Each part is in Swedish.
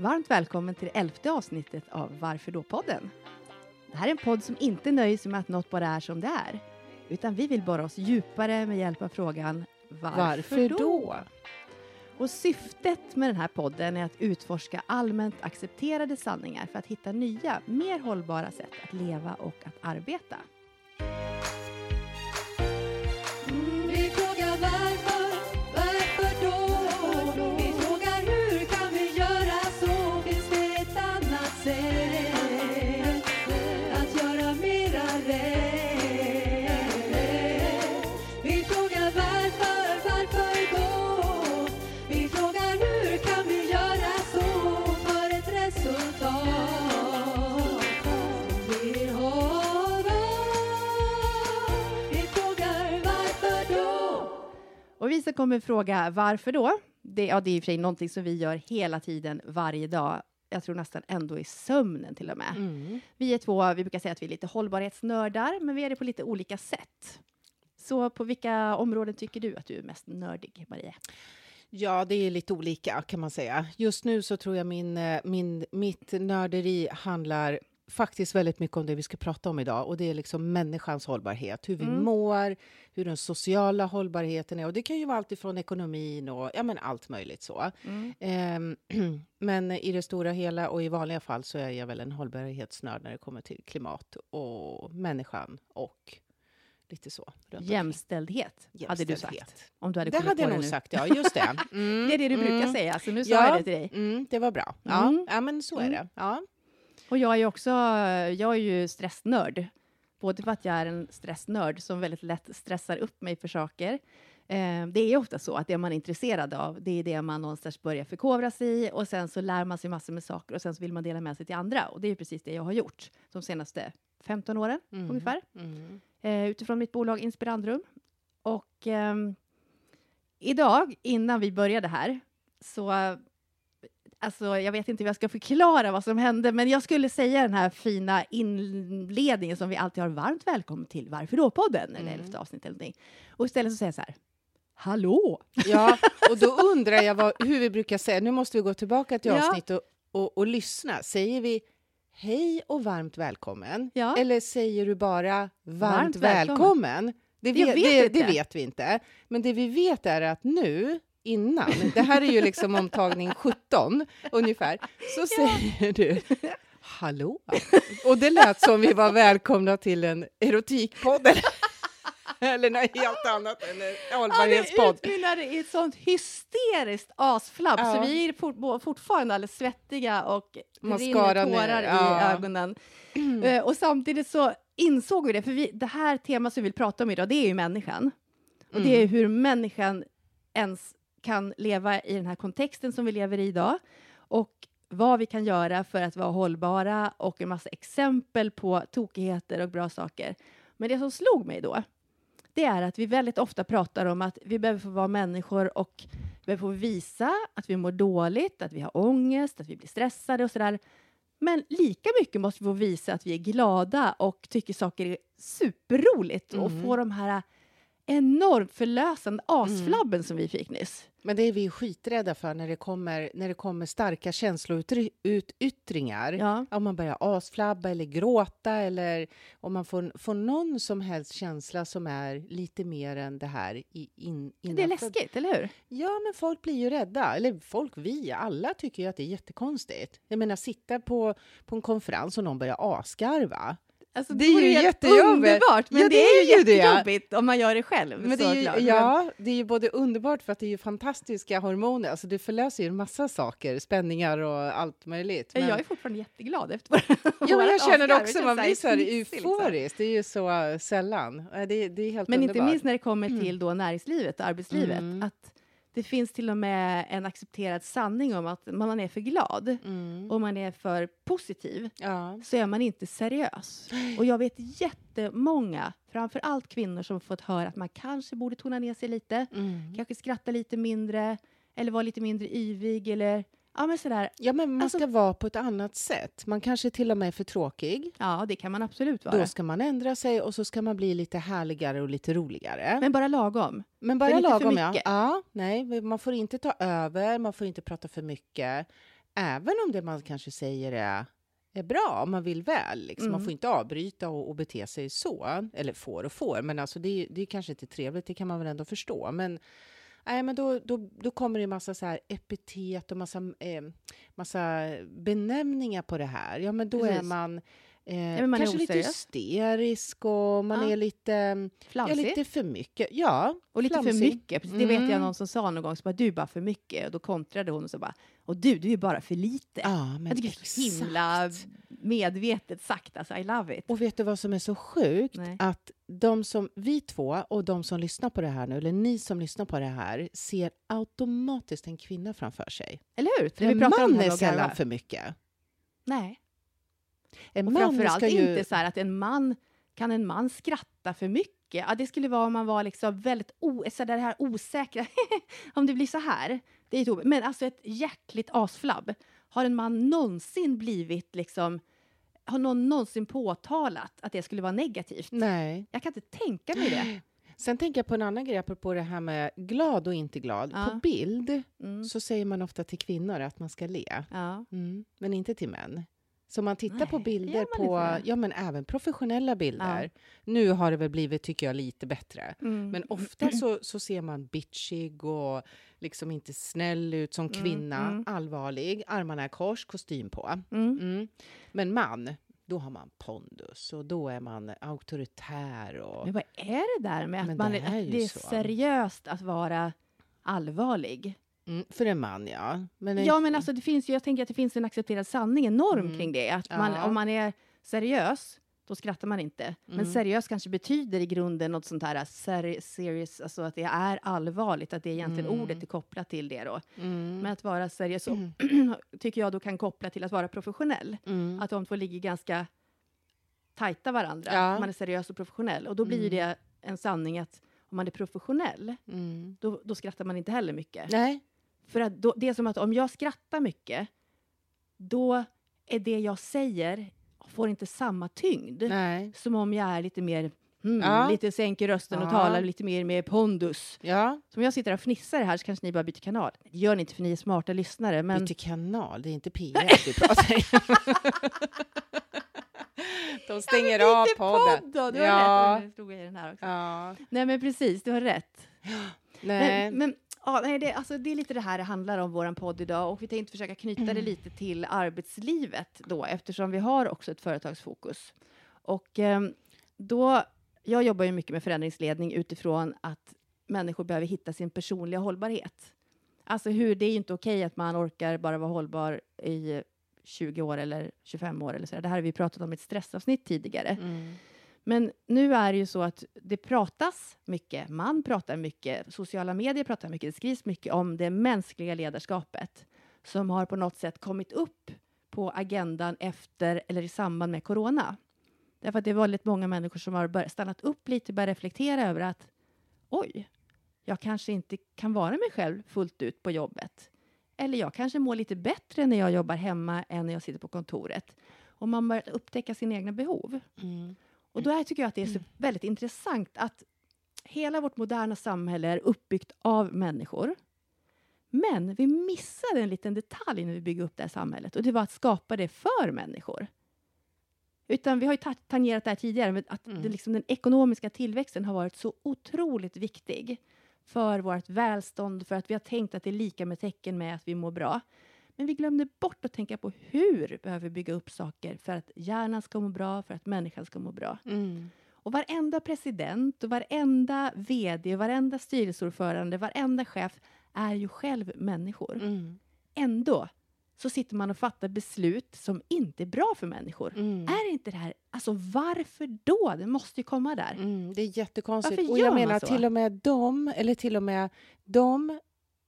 Varmt välkommen till det elfte avsnittet av Varför då-podden. Det här är en podd som inte nöjer sig med att något bara är som det är, utan vi vill borra oss djupare med hjälp av frågan Varför, Varför då? då? Och syftet med den här podden är att utforska allmänt accepterade sanningar för att hitta nya, mer hållbara sätt att leva och att arbeta. Som kommer fråga varför då? Det, ja, det är i och för sig någonting som vi gör hela tiden, varje dag. Jag tror nästan ändå i sömnen till och med. Mm. Vi är två, vi brukar säga att vi är lite hållbarhetsnördar, men vi är det på lite olika sätt. Så på vilka områden tycker du att du är mest nördig, Maria? Ja, det är lite olika kan man säga. Just nu så tror jag min, eh, min, mitt nörderi handlar faktiskt väldigt mycket om det vi ska prata om idag och det är liksom människans hållbarhet, hur vi Mm. mår, hur den sociala hållbarheten är och det kan ju vara allt ifrån ekonomin och ja, men allt möjligt så. Ehm, men i det stora hela och i vanliga fall så är jag väl en hållbarhetsnörd när det kommer till klimat och människan och lite så. omkring. Jämställdhet, hade du sagt. Jämställdhet. Om du hade Det hade jag nog nu. sagt, ja. Just det. Mm, Det är det du brukar mm. säga, så nu sa Ja. jag det till dig. Mm, det var bra. Ja, Mm. ja men så är Mm. det. Ja. Och jag är ju också, jag är ju stressnörd. Både för att jag är en stressnörd som väldigt lätt stressar upp mig för saker. Eh, det är ofta så att det man är intresserad av, det är det man någonstans börjar förkovra sig i och sen så lär man sig massor med saker och sen så vill man dela med sig till andra. Och det är ju precis det jag har gjort de senaste 15 åren Mm. ungefär. Mm. eh, utifrån mitt bolag Inspirandrum. Och ehm, idag, innan vi började här, så... Alltså, jag vet inte hur jag ska förklara vad som hände, men jag skulle säga den här fina inledningen som vi alltid har varmt välkommen till Varför då-podden, eller Mm. elfte avsnitt eller någonting. Och istället så säger jag så här, Hallå! Ja, och då undrar jag vad, hur vi brukar säga. Nu måste vi gå tillbaka till Ja. avsnitt och, och, och lyssna. Säger vi hej och varmt välkommen? Ja. Eller säger du bara varmt, Varmt välkommen? välkommen. Det, vet, vet det, det vet vi inte. Men det vi vet är att nu, innan, det här är ju liksom omtagning 17 ungefär, så säger du hallå. Och det lät som vi var välkomna till en erotikpodd. eller- något helt annat än en Ja, det hållbarhetspodd. utmynnade i ett sånt hysteriskt asflabb, så Ja. vi är fort, fortfarande alldeles svettiga och Mascaran rinner tårar i ja. ögonen. Eh, och samtidigt så insåg vi det, för vi, det här temat som vi vill prata om idag, det är ju människan. Och det är hur människan ens kan leva i den här kontexten som vi lever i idag. Och vad vi kan göra för att vara hållbara och en massa exempel på tokigheter och bra saker. Men det som slog mig då, det är att vi väldigt ofta pratar om att vi behöver få vara människor och vi behöver få visa att vi mår dåligt, att vi har ångest, att vi blir stressade och sådär. Men lika mycket måste vi få visa att vi är glada och tycker saker är superroligt och Mm. få de här enormt förlösande asflabben som vi fick nyss. Men det är vi skiträdda för när det kommer, när det kommer starka känsloutyttringar. Ja. Om man börjar asflabba eller gråta eller om man får, får någon som helst känsla som är lite mer än det här i, in, Det är innanför. läskigt, eller hur? Ja, men folk blir ju rädda. Eller folk, vi, alla tycker ju att det är jättekonstigt. Jag menar, sitta på, på en konferens och någon börjar asgarva. Alltså, Det är vore ju jättejobbigt. Underbart, men Ja, det, det är är ju ju det. jättejobbigt om man gör det själv. Men det är ju, ja, det är ju både underbart för att det är ju fantastiska hormoner. Alltså det förlöser ju en massa saker, spänningar och allt möjligt. Men jag är fortfarande jätteglad efter ja, men jag känner det avskarv. också, Det man blir så här mysigt, liksom. euforisk. Det är ju så äh, sällan. Äh, Det, det är helt Men underbart. inte minst när det kommer till då näringslivet och arbetslivet. Mm. Att det finns till och med en accepterad sanning om att om man är för glad Mm. och man är för positiv Ja. så är man inte seriös. Och jag vet jättemånga, framför allt kvinnor, som har fått höra att man kanske borde tona ner sig lite, Mm. kanske skratta lite mindre, eller vara lite mindre yvig, eller ja, men sådär. ja, men man Alltså- ska vara på ett annat sätt. Man kanske till och med är för tråkig. Ja, det kan man absolut vara. Då ska man ändra sig och så ska man bli lite härligare och lite roligare. Men bara lagom. Men bara för lagom, ja. ja. Nej, man får inte ta över, man får inte prata för mycket. även om det man kanske säger är, är bra, om man vill väl. Liksom. Man Mm. får inte avbryta och, och bete sig så. Eller får och får, men alltså det, är- det är kanske inte trevligt, det kan man väl ändå förstå. Men, nej, men då, då, då kommer det en massa så här epitet och massa, eh, massa benämningar på det här. Ja, men då är Precis. man, eh, men man är kanske lite hysterisk och man Ja. är lite, ja, Flamsig. lite för mycket. Ja, och lite för flamsig. mycket. Precis, Det vet jag Mm. någon som sa någon gång, så bara, du är bara för mycket. Och då kontrade hon och så bara, och du, du är bara för lite. Ja, men jag tycker det är så himla exakt. Medvetet sagt, alltså I love it. Och vet du vad som är så sjukt? Nej. Att de som, vi två och de som lyssnar på det här nu, eller ni som lyssnar på det här, ser automatiskt en kvinna framför sig. Eller hur? För en vi pratar om man är sällan för mycket. Nej. En Och man framförallt ju... inte så här att en man, kan en man skratta för mycket? Ja, det skulle vara om man var liksom väldigt o, så där det här osäkra, om det blir så här. Det är ett Men alltså ett hjärtligt asflabb. Har en man någonsin blivit liksom, har någon någonsin påtalat att det skulle vara negativt? Nej. Jag kan inte tänka mig det. Sen tänker jag på en annan grej apropå det här med glad och inte glad. Ja. På bild Mm. så säger man ofta till kvinnor att man ska le, Ja. mm. men inte till män. Så man tittar på Nej, bilder på, inte det? ja men även professionella bilder. Nu har det väl blivit, tycker jag, lite bättre. Mm. Men ofta så, så ser man bitchig och liksom inte snäll ut som Mm, kvinna, mm. allvarlig, armarna i kors, kostym på. Mm. Mm. Men man, då har man pondus och då är man auktoritär och... Men vad är det där med att, man, det är, att det är seriöst att vara allvarlig? Mm, för en man, ja. Men en- Ja, men alltså det finns jag tänker att det finns en accepterad sanning, en norm Mm. kring det. Att man, Ja. om man är seriös, då skrattar man inte. Men Mm. seriös kanske betyder i grunden något sånt här seri- serious, alltså att det är allvarligt, att det är egentligen Mm. ordet är kopplat till det då. Mm. Men att vara seriös så tycker jag då kan koppla till att vara professionell. Mm. Att de två ligger ganska tajta varandra. Ja. Man är seriös och professionell. Och då blir Mm. det en sanning att om man är professionell, Mm. då, då skrattar man inte heller mycket. Nej. För att då, det är som att om jag skrattar mycket, då är det jag säger får inte samma tyngd Nej. som om jag är lite mer mm, Ja. lite sänker rösten och Ja. talar lite mer med pondus. Ja, Så om jag sitter och fnissar här så kanske ni bara byter kanal. Det gör ni inte för ni är smarta lyssnare. Men byter kanal, det är inte P1 vi pratar. De stänger av byter podden. podd då, du har Ja. rätt. Jag den här också. Ja. Nej men precis, du har rätt. Nej. Men, men ja, nej, det, alltså, det är lite det här det handlar om, vår podd idag. Och vi tänkte försöka knyta Mm. det lite till arbetslivet då, eftersom vi har också ett företagsfokus. Och ehm, då, jag jobbar ju mycket med förändringsledning utifrån att människor behöver hitta sin personliga hållbarhet. Alltså hur, det är ju inte okej att man orkar bara vara hållbar i 20 år eller 25 år eller så. Det här har vi pratat om i ett stressavsnitt tidigare. Mm. Men nu är det ju så att det pratas mycket, man pratar mycket, sociala medier pratar mycket, det skrivs mycket om det mänskliga ledarskapet som har på något sätt kommit upp på agendan efter eller i samband med corona. Därför att det är väldigt många människor som har stannat upp lite och börjat reflektera över att oj, jag kanske inte kan vara mig själv fullt ut på jobbet. Eller jag kanske mår lite bättre när jag jobbar hemma än när jag sitter på kontoret. Och man börjar upptäcka sina egna behov. Mm. Och då är, tycker jag att det är så väldigt intressant att hela vårt moderna samhälle är uppbyggt av människor. Men vi missade en liten detalj när vi byggde upp det här samhället och det var att skapa det för människor. Utan vi har ju ta- tangerat det här tidigare, men att Mm. det liksom, den ekonomiska tillväxten har varit så otroligt viktig för vårt välstånd, för att vi har tänkt att det är lika med tecken med att vi mår bra. Men vi glömde bort att tänka på hur behöver vi bygga upp saker för att hjärnan ska må bra, för att människan ska må bra. Mm. Och varenda president och varenda vd, varenda styrelseordförande, varenda chef är ju själv människor. Mm. Ändå så sitter man och fattar beslut som inte är bra för människor. Mm. Är inte det här, alltså varför då? Det måste ju komma där. Mm, det är jättekonstigt. Varför och jag menar så? till och med de, eller till och med de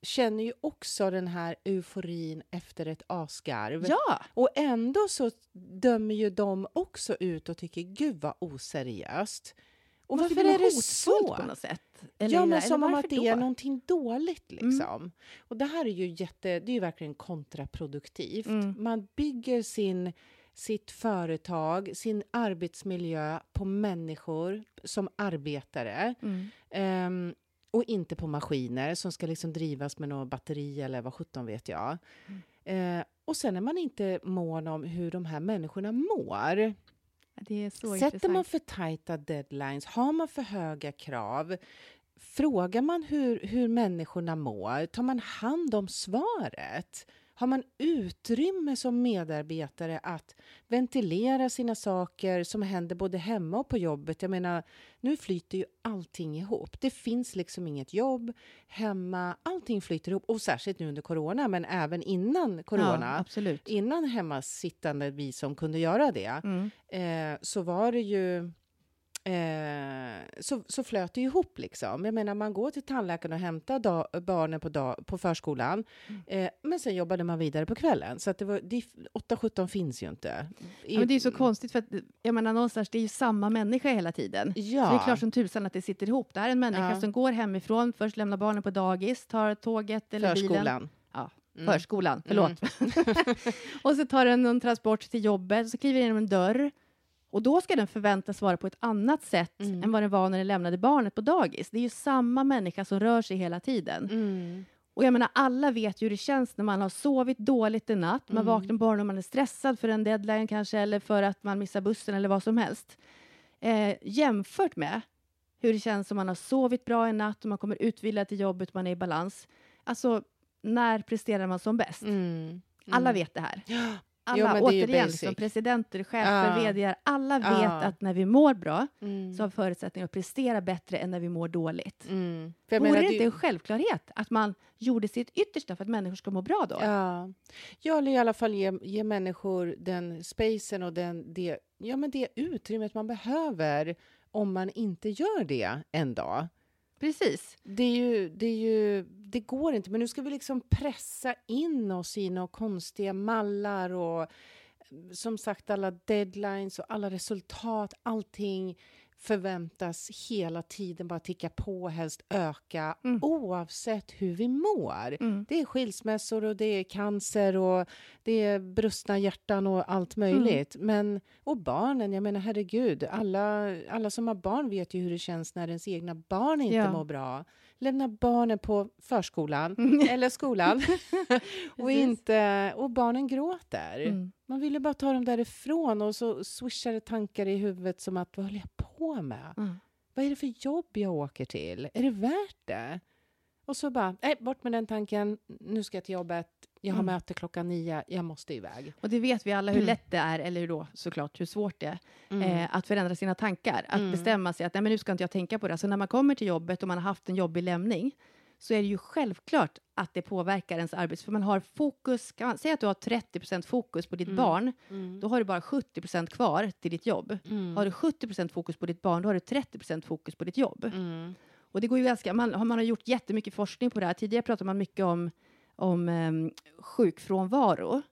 känner ju också den här euforin efter ett asgarv. Ja, Och ändå så dömer ju de också ut och tycker gud vad oseriöst. Och varför bli är det så? på något sätt? Eller, ja, men eller som om varför att det då? Mm. är någonting dåligt liksom. Och det här är ju jätte, det är ju verkligen kontraproduktivt. Mm. Man bygger sin, sitt företag, sin arbetsmiljö på människor som arbetare. Mm. Ehm, och inte på maskiner som ska liksom drivas med något batteri eller vad sjutton vet jag. Mm. Eh, och sen är man inte mån om hur de här människorna mår. Det är så Sätter intressant. man för tajta deadlines? Har man för höga krav? Frågar man hur, hur människorna mår? Tar man hand om svaret? Har man utrymme som medarbetare att ventilera sina saker som händer både hemma och på jobbet? Jag menar, nu flyter ju allting ihop. Det finns liksom inget jobb hemma. Allting flyter ihop. Och särskilt nu under corona, men även innan Ja, corona. absolut. Innan hemmasittande vi som kunde göra det Mm. eh, så var det ju Eh, så, så flöt det ihop liksom. Jag menar, man går till tandläkaren och hämtar da- barnen på, dag, på förskolan, Mm. eh, men sen jobbade man vidare på kvällen. Så att det var, det, 8-17 finns ju inte. I- Ja, men det är så konstigt, för att, jag menar någonstans, det är ju samma människa hela tiden. Ja. Så det är klart som tusan att det sitter ihop. Det här är en människa Ja. som går hemifrån, först lämnar barnen på dagis, tar tåget eller bilen. Förskolan. Ja, Mm. förskolan, förlåt. och så tar den en transport till jobbet, så kliver den genom en dörr. Och då ska den förväntas vara på ett annat sätt Mm. än vad den var när den lämnade barnet på dagis. Det är ju samma människa som rör sig hela tiden. Mm. Och jag menar, alla vet ju hur det känns när man har sovit dåligt en natt. Man Mm. vaknar morgonen och man är stressad för en deadline kanske, eller för att man missar bussen eller vad som helst. Eh, jämfört med hur det känns om man har sovit bra en natt och man kommer utvilad till jobbet man är i balans. Alltså, när presterar man som bäst? Mm. Alla Mm. vet det här. Alla, Jo, återigen, som presidenter, chefer, Ja. vd alla vet Ja. att när vi mår bra Mm. så har vi förutsättningar att prestera bättre än när vi mår dåligt. Mm. För Vore det inte en självklarhet att man gjorde sitt yttersta för att människor ska må bra då? Ja. ja, eller i alla fall ge, ge människor den spacen och den, det, ja, men det utrymmet man behöver om man inte gör det en dag. Precis. Det, är ju, det, är ju, det går inte, men nu ska vi liksom pressa in oss i några konstiga mallar och som sagt alla deadlines och alla resultat, allting förväntas hela tiden bara ticka på, helst öka, Mm. oavsett hur vi mår. Mm. Det är skilsmässor och det är cancer och det är brustna hjärtan och allt möjligt. Men, och barnen, jag menar herregud, alla, alla som har barn vet ju hur det känns när ens egna barn inte Ja. mår bra. Lämna barnen på förskolan eller skolan och, inte, och barnen gråter. Mm. Man ju bara ta dem därifrån och så swishar det tankar i huvudet som att vad håller jag på med? Mm. Vad är det för jobb jag åker till? Är det värt det? Och så bara, nej, bort med den tanken. Nu ska jag till jobbet. Jag har Mm. möte klockan nio. Jag måste iväg. Och det vet vi alla hur Mm. lätt det är, eller då såklart hur svårt det är, Mm. eh, att förändra sina tankar. Att Mm. bestämma sig att nej, men nu ska inte jag tänka på det. Så när man kommer till jobbet och man har haft en jobbig lämning så är det ju självklart att det påverkar ens arbete. För man har fokus, kan man säga att du har 30% fokus på ditt Mm. barn, Mm. då har du bara 70% kvar till ditt jobb. Mm. Har du 70% fokus på ditt barn, då har du 30% fokus på ditt jobb. Mm. Och det går ju ganska, man, man har gjort jättemycket forskning på det här. Tidigare pratade man mycket om, om um, sjukfrånvaro.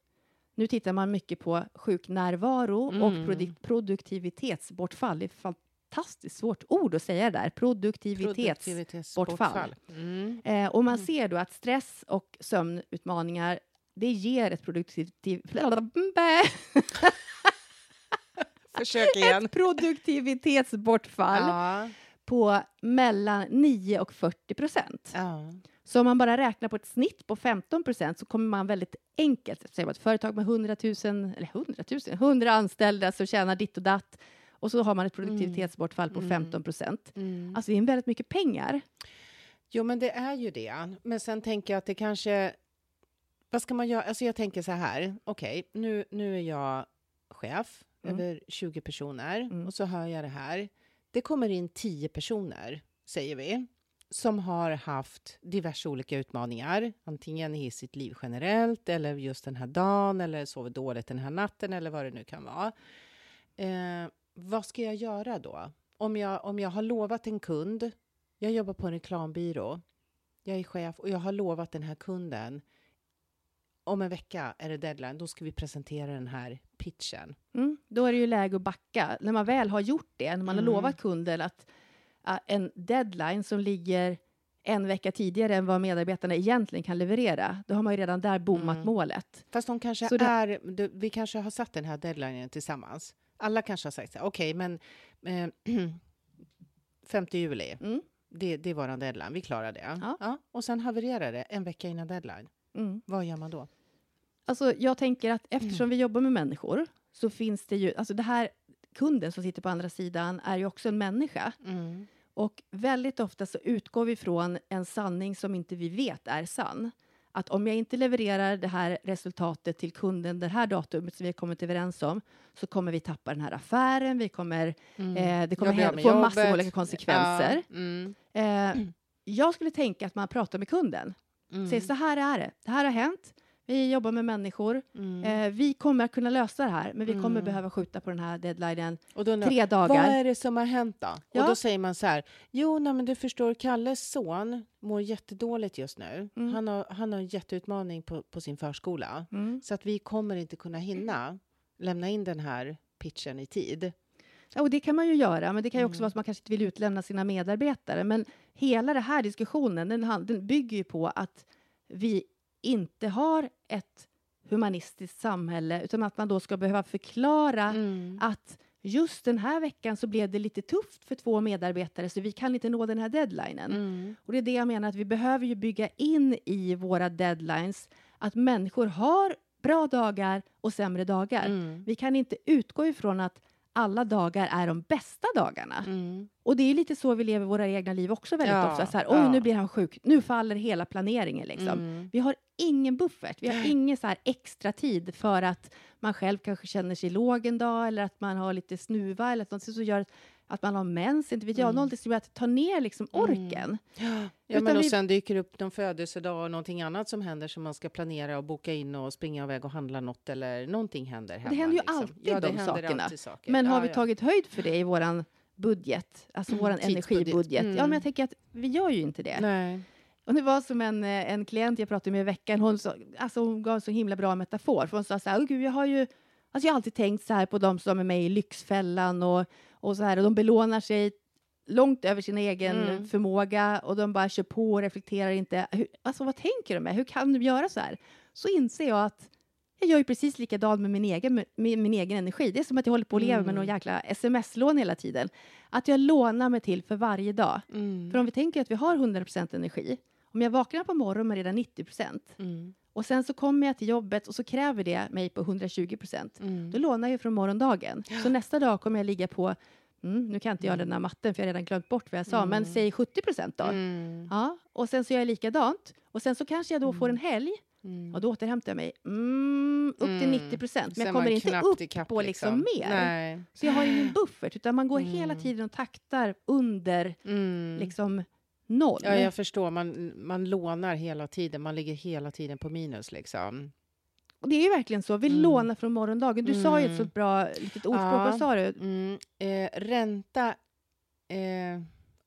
Nu tittar man mycket på sjuknärvaro och Mm. produ- produktivitetsbortfall. Det är ett fantastiskt svårt ord att säga det där. Produktivitets... Produktivitetsbortfall. Mm. Eh, och man ser då att stress och sömnutmaningar det ger ett produktiv... Försök igen. ett produktivitetsbortfall ja. på mellan 9 och 40 procent. Ja. Så om man bara räknar på ett snitt på 15 procent så kommer man väldigt enkelt, säga ett företag med 100 000, eller 100 000, 100 anställda som tjänar ditt och datt och så har man ett produktivitetsbortfall på Mm. 15 procent. Mm. Alltså det är väldigt mycket pengar. Jo, men det är ju det. Men sen tänker jag att det kanske... Vad ska man göra? Alltså jag tänker så här. Okej, nu, nu är jag chef Mm. över 20 personer Mm. och så hör jag det här. Det kommer in 10 personer, säger vi, som har haft diverse olika utmaningar. Antingen i sitt liv generellt eller just den här dagen eller sovit dåligt den här natten eller vad det nu kan vara. Eh, vad ska jag göra då? Om jag, om jag har lovat en kund jag jobbar på en reklambyrå. Jag är chef och jag har lovat den här kunden om en vecka är det deadline, då ska vi presentera den här pitchen. Mm. Då är det ju läge att backa. När man väl har gjort det, när man Mm. har lovat kunden att en deadline som ligger en vecka tidigare än vad medarbetarna egentligen kan leverera, då har man ju redan där bommat Mm. målet. Fast de kanske Så det- är, du, vi kanske har satt den här deadlinen tillsammans. Alla kanske har sagt så okej, men eh, 5 juli, Mm. det, det är vår deadline, vi klarar det. Ja. Och sen havererar det en vecka innan deadline. Mm. Vad gör man då? Alltså, jag tänker att eftersom vi jobbar med människor så finns det ju, alltså det här kunden som sitter på andra sidan är ju också en människa. Mm. Och väldigt ofta så utgår vi från en sanning som inte vi vet är sann. Att om jag inte levererar det här resultatet till kunden det här datumet som vi har kommit överens om så kommer vi tappa den här affären, vi kommer, eh, det kommer få massor av olika konsekvenser. Ja, mm, Eh, jag skulle tänka att man pratar med kunden. mm, Säger så här är det, det här har hänt, vi jobbar med människor, mm. eh, vi kommer att kunna lösa det här men vi kommer Mm. behöva skjuta på den här deadlinen Och då tre dagar. Vad är det som har hänt då? Ja. Och då säger man så här, jo, nej, men du förstår, Kalles son mår jättedåligt just nu. Mm. Han, har, han har en jätteutmaning på, på sin förskola. Mm. Så att vi kommer inte kunna hinna lämna in den här pitchen i tid. Ja, och det kan man ju göra, men det kan ju också Mm. vara att man kanske inte vill utlämna sina medarbetare. Men hela den här diskussionen, den, den bygger ju på att vi inte har ett humanistiskt samhälle, utan att man då ska behöva förklara Mm. att just den här veckan så blev det lite tufft för två medarbetare, så vi kan inte nå den här deadlinen. Mm. Och det är det jag menar, att vi behöver ju bygga in i våra deadlines att människor har bra dagar och sämre dagar. Mm. Vi kan inte utgå ifrån att alla dagar är de bästa dagarna. Mm. Och det är lite så vi lever våra egna liv också väldigt Ja, ofta. Så här, Oj, ja. nu blir han sjuk. Nu faller hela planeringen. Liksom. Mm. Vi har ingen buffert. Vi har ingen så här extra tid för att man själv kanske känner sig låg en dag eller att man har lite snuva eller att något som gör att man har mens. Inte vet jag. Mm. Någonting som gör att ta ner liksom Mm. orken. Ja, Utan men och vi- sen dyker det upp någon födelsedag och någonting annat som händer som man ska planera och boka in och springa iväg och handla något eller någonting händer hemma. händer ju liksom. alltid ja, det de sakerna. alltid saker. Men har ja, vi ja. tagit höjd för det i våran budget? Alltså Mm, våran tidsbudget. energibudget? Ja, Mm. men jag tänker att vi gör ju inte det. Nej. Och det var som en, eh, en klient jag pratade med i veckan, hon, sa, alltså hon gav en så himla bra metafor. För hon sa så här, "Åh gud, jag har ju alltså jag har alltid tänkt så här på de som är med i Lyxfällan och, och så här, och de belånar sig långt över sin egen Mm. förmåga och de bara kör på och reflekterar inte. Hur, alltså vad tänker de med? Hur kan du göra så här? Så inser jag att jag gör ju precis likadant med min egen, med min egen energi. Det är som att jag håller på att leva med Mm. någon jäkla sms-lån hela tiden. Att jag lånar mig till för varje dag. Mm. För om vi tänker att vi har 100% energi, om jag vaknar på morgonen med redan 90% Mm. och sen så kommer jag till jobbet och så kräver det mig på 120%, Mm. då lånar jag från morgondagen. Så nästa dag kommer jag ligga på, mm, nu kan inte jag Mm. den här matten för jag har redan glömt bort vad jag sa, men Mm. säg 70% då. Mm. Ja, och sen så gör jag likadant. Och sen så kanske jag då får en Mm. helg Mm. och då återhämtar jag mig upp till Mm. 90%. Men Sen jag kommer inte upp ikapp, på liksom mer. Nej. Så jag har ingen buffert, utan man går hela tiden och taktar under liksom noll. Ja, jag förstår. Man, man lånar hela tiden. Man ligger hela tiden på minus. Liksom. Och det är ju verkligen så. Vi Mm. lånar från morgondagen. Du sa ju ett Mm. så bra litet ordspråk. Ja. Vad sa du? Mm. Eh, ränta... Eh,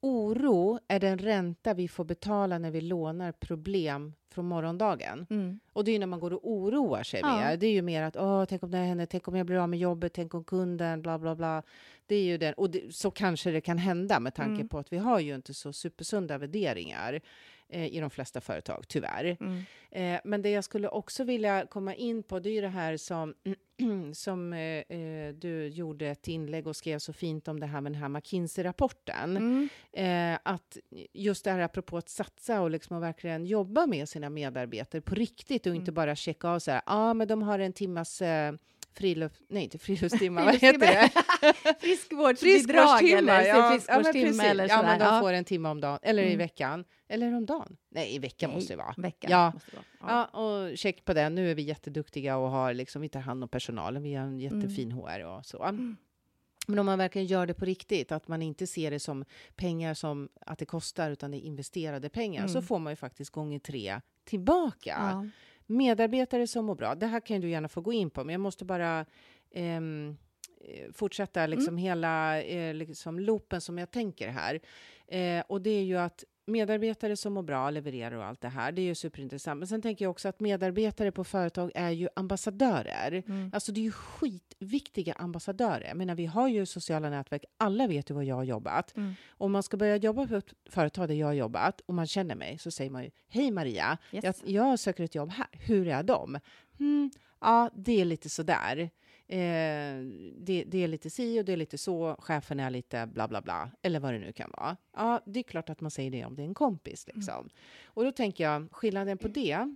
oro är den ränta vi får betala när vi lånar problem från morgondagen. Mm. Och det är ju när man går och oroar sig Ja. mer. Det är ju mer att åh, tänk om det här händer, tänk om jag blir av med jobbet, tänk om kunden, bla bla bla. Det är ju den. Och det, så kanske det kan hända med tanke Mm. på att vi har ju inte så supersunda värderingar i de flesta företag, tyvärr. Mm. Eh, men det jag skulle också vilja komma in på, det är ju det här som, som eh, eh, du gjorde ett inlägg och skrev så fint om det här med den här McKinsey-rapporten. Mm. Eh, att just det här apropå att satsa och liksom att verkligen jobba med sina medarbetare på riktigt och inte Mm. bara checka av så här, ja ah, men de har en timmas eh, friluft, nej inte friluftstimmar, vad heter det? Friskvårdsbidrag eller ja, ja, friskvårdstimme precis. eller Ja, men de sådär. får en timme om dagen, eller i Mm. veckan, eller om dagen. Nej, i veckan Nej, måste det vara. Veckan. Ja. måste det vara. Ja, och check på det. Nu är vi jätteduktiga och har liksom, vi tar hand om personalen. Vi har en jättefin HR och så. Mm. Men om man verkligen gör det på riktigt, att man inte ser det som pengar som att det kostar, utan det är investerade pengar, så Mm. får man ju faktiskt gånger tre tillbaka. Ja. Medarbetare som mår bra, det här kan du gärna få gå in på, men jag måste bara ehm, eh, fortsätta liksom Mm. hela eh, liksom loopen som jag tänker här. Eh, och det är ju att medarbetare som mår bra levererar och allt det här, det är ju superintressant. Men sen tänker jag också att medarbetare på företag är ju ambassadörer. Mm. Alltså det är ju skitviktiga ambassadörer. Jag menar, vi har ju sociala nätverk, alla vet ju var jag har jobbat. Mm. Om man ska börja jobba på ett företag där jag har jobbat och man känner mig så säger man ju Hej Maria, Yes. jag, jag söker ett jobb här. Hur är de? Hmm, ja, det är lite sådär. Eh, det, det är lite si och det är lite så. Chefen är lite bla bla bla. Eller vad det nu kan vara. Ja, det är klart att man säger det om det är en kompis. Liksom. Och då tänker jag skillnaden på det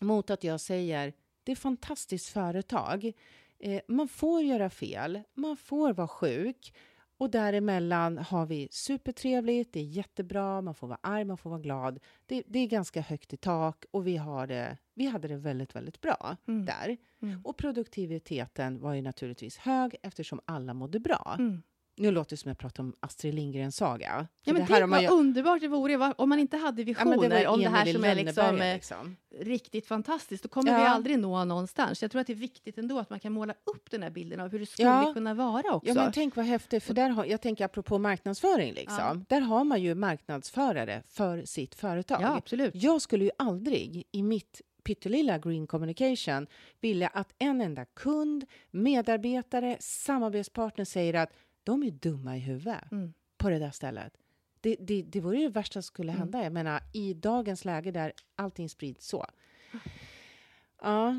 mot att jag säger det är ett fantastiskt företag. Eh, man får göra fel, man får vara sjuk och däremellan har vi supertrevligt, det är jättebra, man får vara arg, man får vara glad. Det, det är ganska högt i tak och vi, har det, vi hade det väldigt, väldigt bra Mm. där. Mm. Och produktiviteten var ju naturligtvis hög eftersom alla mådde bra. Mm. Nu låter det som jag pratar om Astrid Lindgrens saga. Ja, men det här tänk vad ju- underbart det vore om man inte hade Ja, visioner men det om det här som är liksom, eh, liksom. riktigt fantastiskt. Då kommer vi Ja. aldrig nå någonstans. Jag tror att det är viktigt ändå att man kan måla upp den här bilden av hur det skulle Ja. kunna vara också. Ja, men tänk vad häftigt, för där har, jag tänker apropå marknadsföring, liksom. Ja. där har man ju marknadsförare för sitt företag. ja, absolut. Jag skulle ju aldrig i mitt pyttelilla Green Communication vilja att en enda kund, medarbetare, samarbetspartner säger att de är dumma i huvudet Mm. på det där stället. Det, det, det vore ju det värsta som skulle Mm. hända. Jag menar, i dagens läge där allting sprids så. Ja,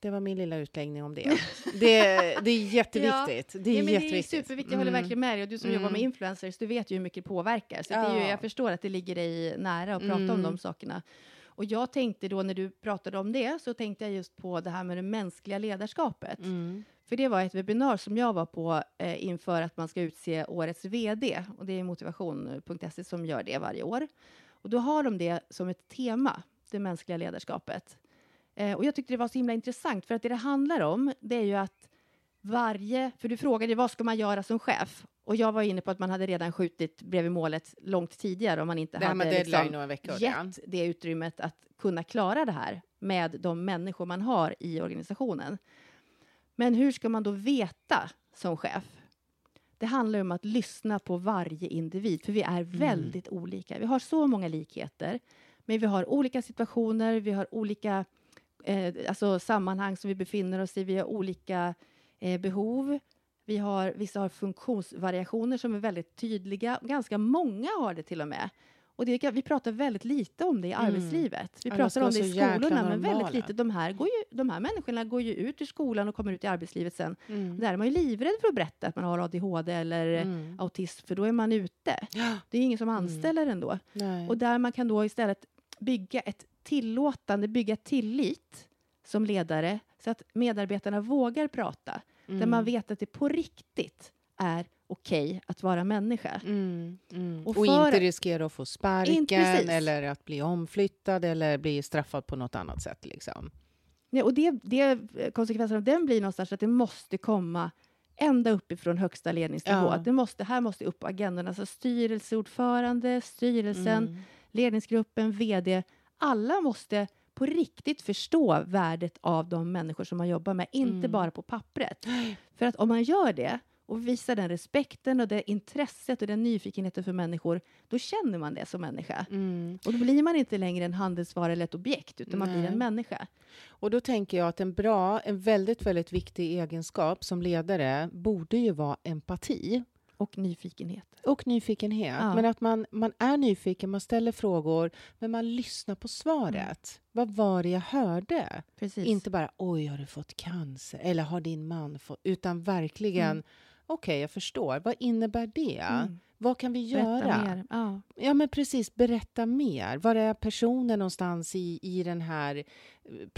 det var min lilla utläggning om det. Det, det är jätteviktigt. Det är Ja, men det är jätteviktigt. superviktigt. Jag håller Mm. verkligen med dig. Och du som jobbar med Mm. influencers, du vet ju hur mycket det påverkar. Så det är ju, Ja. jag förstår att det ligger dig nära att prata om Mm. de sakerna. Och jag tänkte då när du pratade om det, så tänkte jag just på det här med det mänskliga ledarskapet. Mm. För det var ett webbinar som jag var på eh, inför att man ska utse årets VD. Och det är motivation.se som gör det varje år. Och då har de det som ett tema, det mänskliga ledarskapet. Eh, och jag tyckte det var så himla intressant, för att det det handlar om, det är ju att varje... För du frågade vad ska man göra som chef? Och jag var inne på att man hade redan skjutit bredvid målet långt tidigare om man inte Det hade liksom, några veckor. ja. gett det utrymmet att kunna klara det här med de människor man har i organisationen. Men hur ska man då veta som chef? Det handlar om att lyssna på varje individ, för vi är väldigt olika. Vi har så många likheter, men vi har olika situationer, vi har olika eh, alltså sammanhang som vi befinner oss i, vi har olika eh, behov. Vi har, vissa har funktionsvariationer som är väldigt tydliga. Ganska många har det till och med. Och det, vi pratar väldigt lite om det i Mm. arbetslivet. Vi pratar om det i skolorna, men väldigt lite. De här, går ju, de här människorna går ju ut ur skolan och kommer ut i arbetslivet sen. Mm. Där är man ju livrädd för att berätta att man har ADHD eller Mm. autism, för då är man ute. Det är ingen som anställer ändå. nej. Och där man kan då istället bygga ett tillåtande, bygga tillit som ledare, så att medarbetarna vågar prata. Där Mm. man vet att det på riktigt är okej att vara människa. Mm, mm. Och Och, inte riskera att få sparken eller att bli omflyttad eller bli straffad på något annat sätt. Liksom. Nej, och det, det, konsekvensen av den blir någonstans att det måste komma ända uppifrån högsta ledningsnivå. Ja. Det måste, här måste upp på agendan. Alltså styrelseordförande, styrelsen, Mm. ledningsgruppen, vd. Alla måste på riktigt förstå värdet av de människor som man jobbar med, inte Mm. bara på pappret. För att om man gör det och visar den respekten och det intresset och den nyfikenheten för människor, då känner man det som människa. Mm. Och då blir man inte längre en handelsvara eller ett objekt, utan man blir Nej. en människa. Och då tänker jag att en bra, en väldigt, väldigt viktig egenskap som ledare borde ju vara empati Och nyfikenhet. och nyfikenhet. Ja. Men att man, man är nyfiken, man ställer frågor, men man lyssnar på svaret. Vad var det jag hörde? Precis. Inte bara oj, har du fått cancer? Eller har din man fått... Utan verkligen, Mm. Okej, jag förstår. Vad innebär det? Mm. Vad kan vi Berätta göra? mer. Ja. Ja, men precis. Berätta mer. Var är personen någonstans i, i den här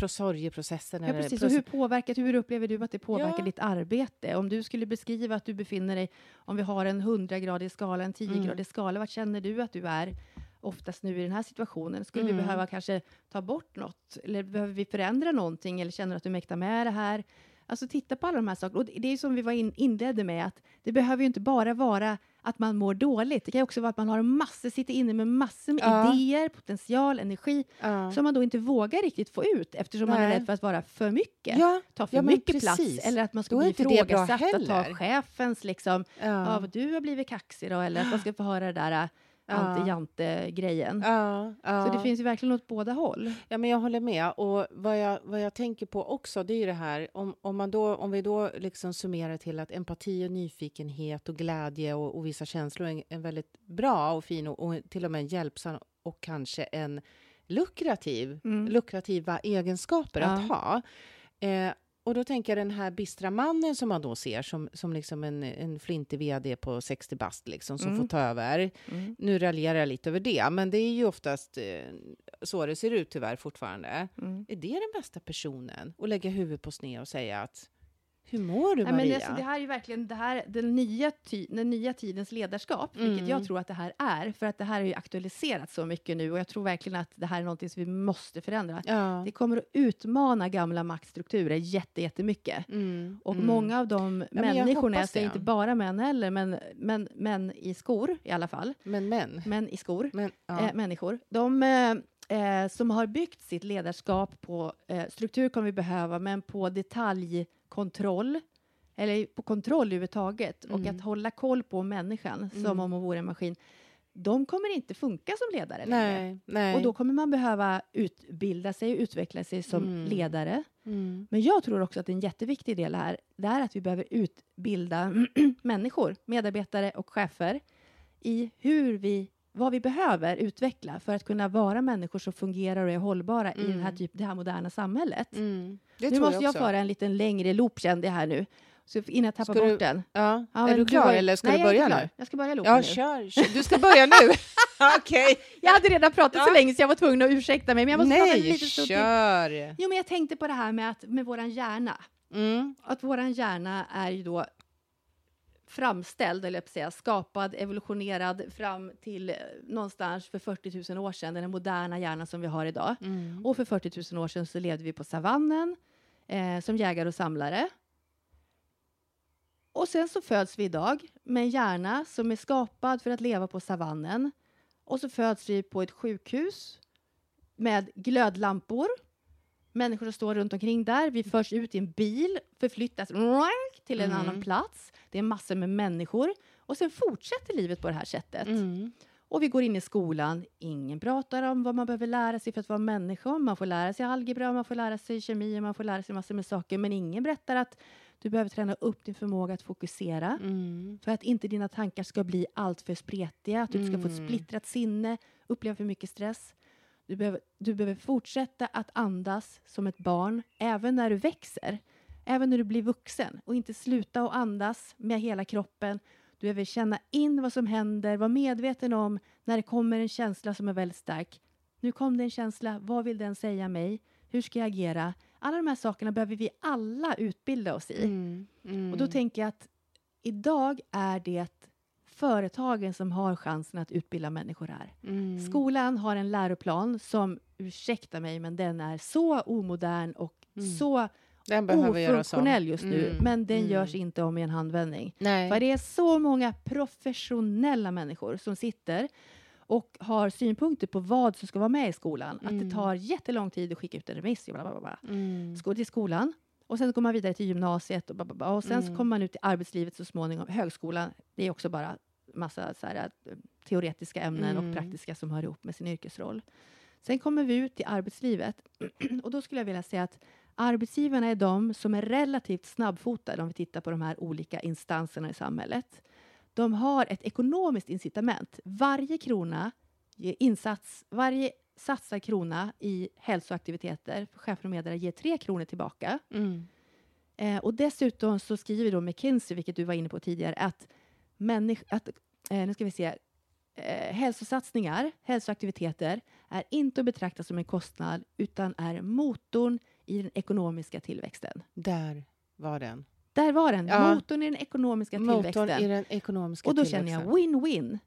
eh, sorgeprocessen? Ja, precis. Och hur, påverkat, hur upplever du att det påverkar Ja. ditt arbete? Om du skulle beskriva att du befinner dig, om vi har en 100-gradig skala, en 10-gradig Mm. skala, vad känner du att du är oftast nu i den här situationen? Skulle Mm. vi behöva kanske ta bort något? Eller behöver vi förändra någonting? Eller känner du att du mäktar med det här? Alltså titta på alla de här sakerna. Och det är ju som vi var in, inledde med, att det behöver ju inte bara vara att man mår dåligt. Det kan också vara att man har massor, sitter inne med massor med Ja. idéer, potential, energi, ja. som man då inte vågar riktigt få ut eftersom man är Nej. rädd för att vara för mycket. ja, Ta för mycket plats eller att man ska Då bli ifrågasatt att ta chefens liksom, ja. vad du har blivit kaxig då, eller att man ska få höra det där. Anti-jante-grejen. ja, ja. Så det finns ju verkligen åt båda håll. Ja, men jag håller med. Och vad jag, vad jag tänker på också, det är ju det här, om, om, man då, om vi då liksom summerar till att empati och nyfikenhet och glädje och, och vissa känslor är en, en väldigt bra och fin och, och till och med en hjälpsam och kanske en lukrativ, Mm. lukrativa egenskaper Ja. att ha. Eh, och då tänker jag den här bistra mannen som man då ser som, som liksom en, en flintig vd på 60 bast liksom, som Mm. får ta över. Mm. Nu raljerar jag lite över det, men det är ju oftast eh, så det ser ut tyvärr fortfarande. Mm. Är det den bästa personen? Att lägga huvudet på sned och säga att hur mår du Nej, Maria? men alltså, det här är ju verkligen det här, den, nya ty, den nya tidens ledarskap, vilket Mm. jag tror att det här är, för att det här är ju aktualiserat så mycket nu och jag tror verkligen att det här är någonting som vi måste förändra. ja. Det kommer att utmana gamla maktstrukturer jätte, jättemycket. Mm, Och mm. många av de jag människorna, jag säger inte bara män heller, men, men män i skor i alla fall, Men män. män i skor, Men, ja. eh, människor, de eh, eh, som har byggt sitt ledarskap på eh, struktur kommer vi behöva, men på detaljkontroll, eller på kontroll överhuvudtaget, och Mm. att hålla koll på människan som Mm. om hon vore en maskin, de kommer inte funka som ledare längre. nej, nej. Och då kommer man behöva utbilda sig och utveckla sig som Mm. ledare. mm. Men jag tror också att en jätteviktig del här, det är att vi behöver utbilda människor, medarbetare och chefer i hur vi, vad vi behöver utveckla för att kunna vara människor som fungerar och är hållbara i den här Mm. typ, det här moderna samhället. Mm. Nu måste jag, också. föra en liten längre loop kände jag här nu, så innan jag tappar Ska bort du- den. Ja. Ja, är du klar har- eller ska Nej, du jag börja klar. nu? Jag ska börja loopen Ja, nu. kör, kör. Du ska börja nu. Okej. Jag hade redan pratat så Ja. länge så jag var tvungen att ursäkta mig, men jag måste prata Nej, lite stund till. kör. Jo, men jag tänkte på det här med, att, med våran hjärna. Mm. att våran hjärna är ju då framställd, eller jag säga, skapad, evolutionerad fram till eh, någonstans för 40 000 år sedan, den moderna hjärnan som vi har idag. Mm. Och för 40 000 år sedan så levde vi på savannen eh, som jägare och samlare. Och sen så föds vi idag med en hjärna som är skapad för att leva på savannen. Och så föds vi på ett sjukhus med glödlampor. Människor som står runt omkring där. Vi förs ut i en bil, förflyttas till en Mm. annan plats. Det är massor med människor. Och sen fortsätter livet på det här sättet. Mm. Och vi går in i skolan. Ingen pratar om vad man behöver lära sig för att vara människa. Man får lära sig algebra, man får lära sig kemi, man får lära sig massor med saker. Men ingen berättar att du behöver träna upp din förmåga att fokusera. Mm. För att inte dina tankar ska bli alltför spretiga, att du inte ska få ett Mm. splittrat sinne, uppleva för mycket stress. Du behöver, du behöver fortsätta att andas som ett barn, även när du växer. Även när du blir vuxen. Och inte sluta att andas med hela kroppen. Du behöver känna in vad som händer, vara medveten om när det kommer en känsla som är väldigt stark. Nu kom det en känsla, vad vill den säga mig? Hur ska jag agera? Alla de här sakerna behöver vi alla utbilda oss i. Mm. Mm. Och då tänker jag att idag är det företagen som har chansen att utbilda människor här. Mm. Skolan har en läroplan som, ursäkta mig, men den är så omodern och Mm. så Den behöver ofunktionell just nu. Mm. Men den Mm. görs inte om i en handvändning. Nej. För det är så många professionella människor som sitter och har synpunkter på vad som ska vara med i skolan. Att Mm. det tar jättelång tid att skicka ut en remiss. Bla bla bla Mm. till skolan och sen går man vidare till gymnasiet och, bla, bla, bla, och sen så Mm. kommer man ut i arbetslivet så småningom. Högskolan, det är också bara massa så här, eh, teoretiska ämnen Mm. och praktiska som hör ihop med sin yrkesroll. Sen kommer vi ut i arbetslivet och då skulle jag vilja säga att arbetsgivarna är de som är relativt snabbfotade om vi tittar på de här olika instanserna i samhället. De har ett ekonomiskt incitament. Varje krona insats, varje satsad krona i hälsoaktiviteter för chefer och medlare ger tre kronor tillbaka. Mm. Eh, och dessutom så skriver då McKinsey, vilket du var inne på tidigare, att, människ- att eh, nu ska vi se, eh, hälsosatsningar, hälsoaktiviteter är inte att betrakta som en kostnad utan är motorn i den ekonomiska tillväxten. Där var den. Där var den, Ja. motorn i den ekonomiska Motorn tillväxten. i den ekonomiska Och då tillväxten. känner jag win-win.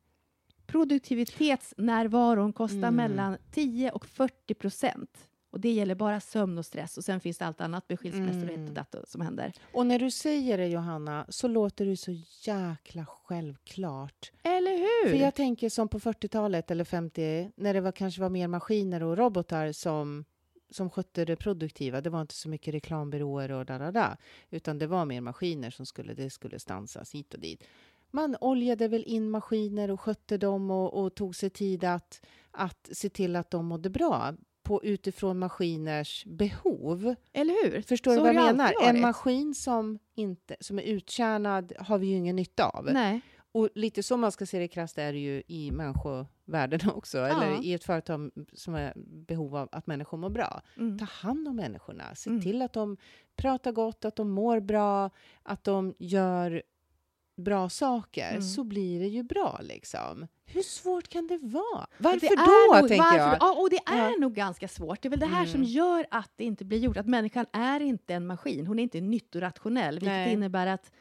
Produktivitetsnärvaron kostar Mm. mellan 10 och 40 procent. Och det gäller bara sömn och stress. Och sen finns det allt annat med skilsmässor Mm. och datt som händer. Och när du säger det, Johanna, så låter det så jäkla självklart. Eller hur? För jag tänker som på 40-talet eller 50, när det var, kanske var mer maskiner och robotar som, som skötte det produktiva. Det var inte så mycket reklambyråer och da, da, utan det var mer maskiner som skulle, det skulle stansas hit och dit. Man oljade väl in maskiner och skötte dem och, och tog sig tid att, att se till att de mådde bra på, utifrån maskiners behov. Eller hur? Förstår Så du vad jag menar? En maskin som, inte, som är uttjänad har vi ju ingen nytta av. Nej. Och lite så man ska se det krasst är det ju i människovärlden också, eller i ett företag som är behov av att människor mår bra. Mm. Ta hand om människorna, se Mm. till att de pratar gott, att de mår bra, att de gör bra saker, Mm. så blir det ju bra liksom. Hur svårt kan det vara? Varför Det då, nog, tänker varför, jag? Ja, och det är Ja. nog ganska svårt. Det är väl det här som Mm. gör att det inte blir gjort. Att människan är inte en maskin. Hon är inte nyttorationell. Vilket Nej. innebär att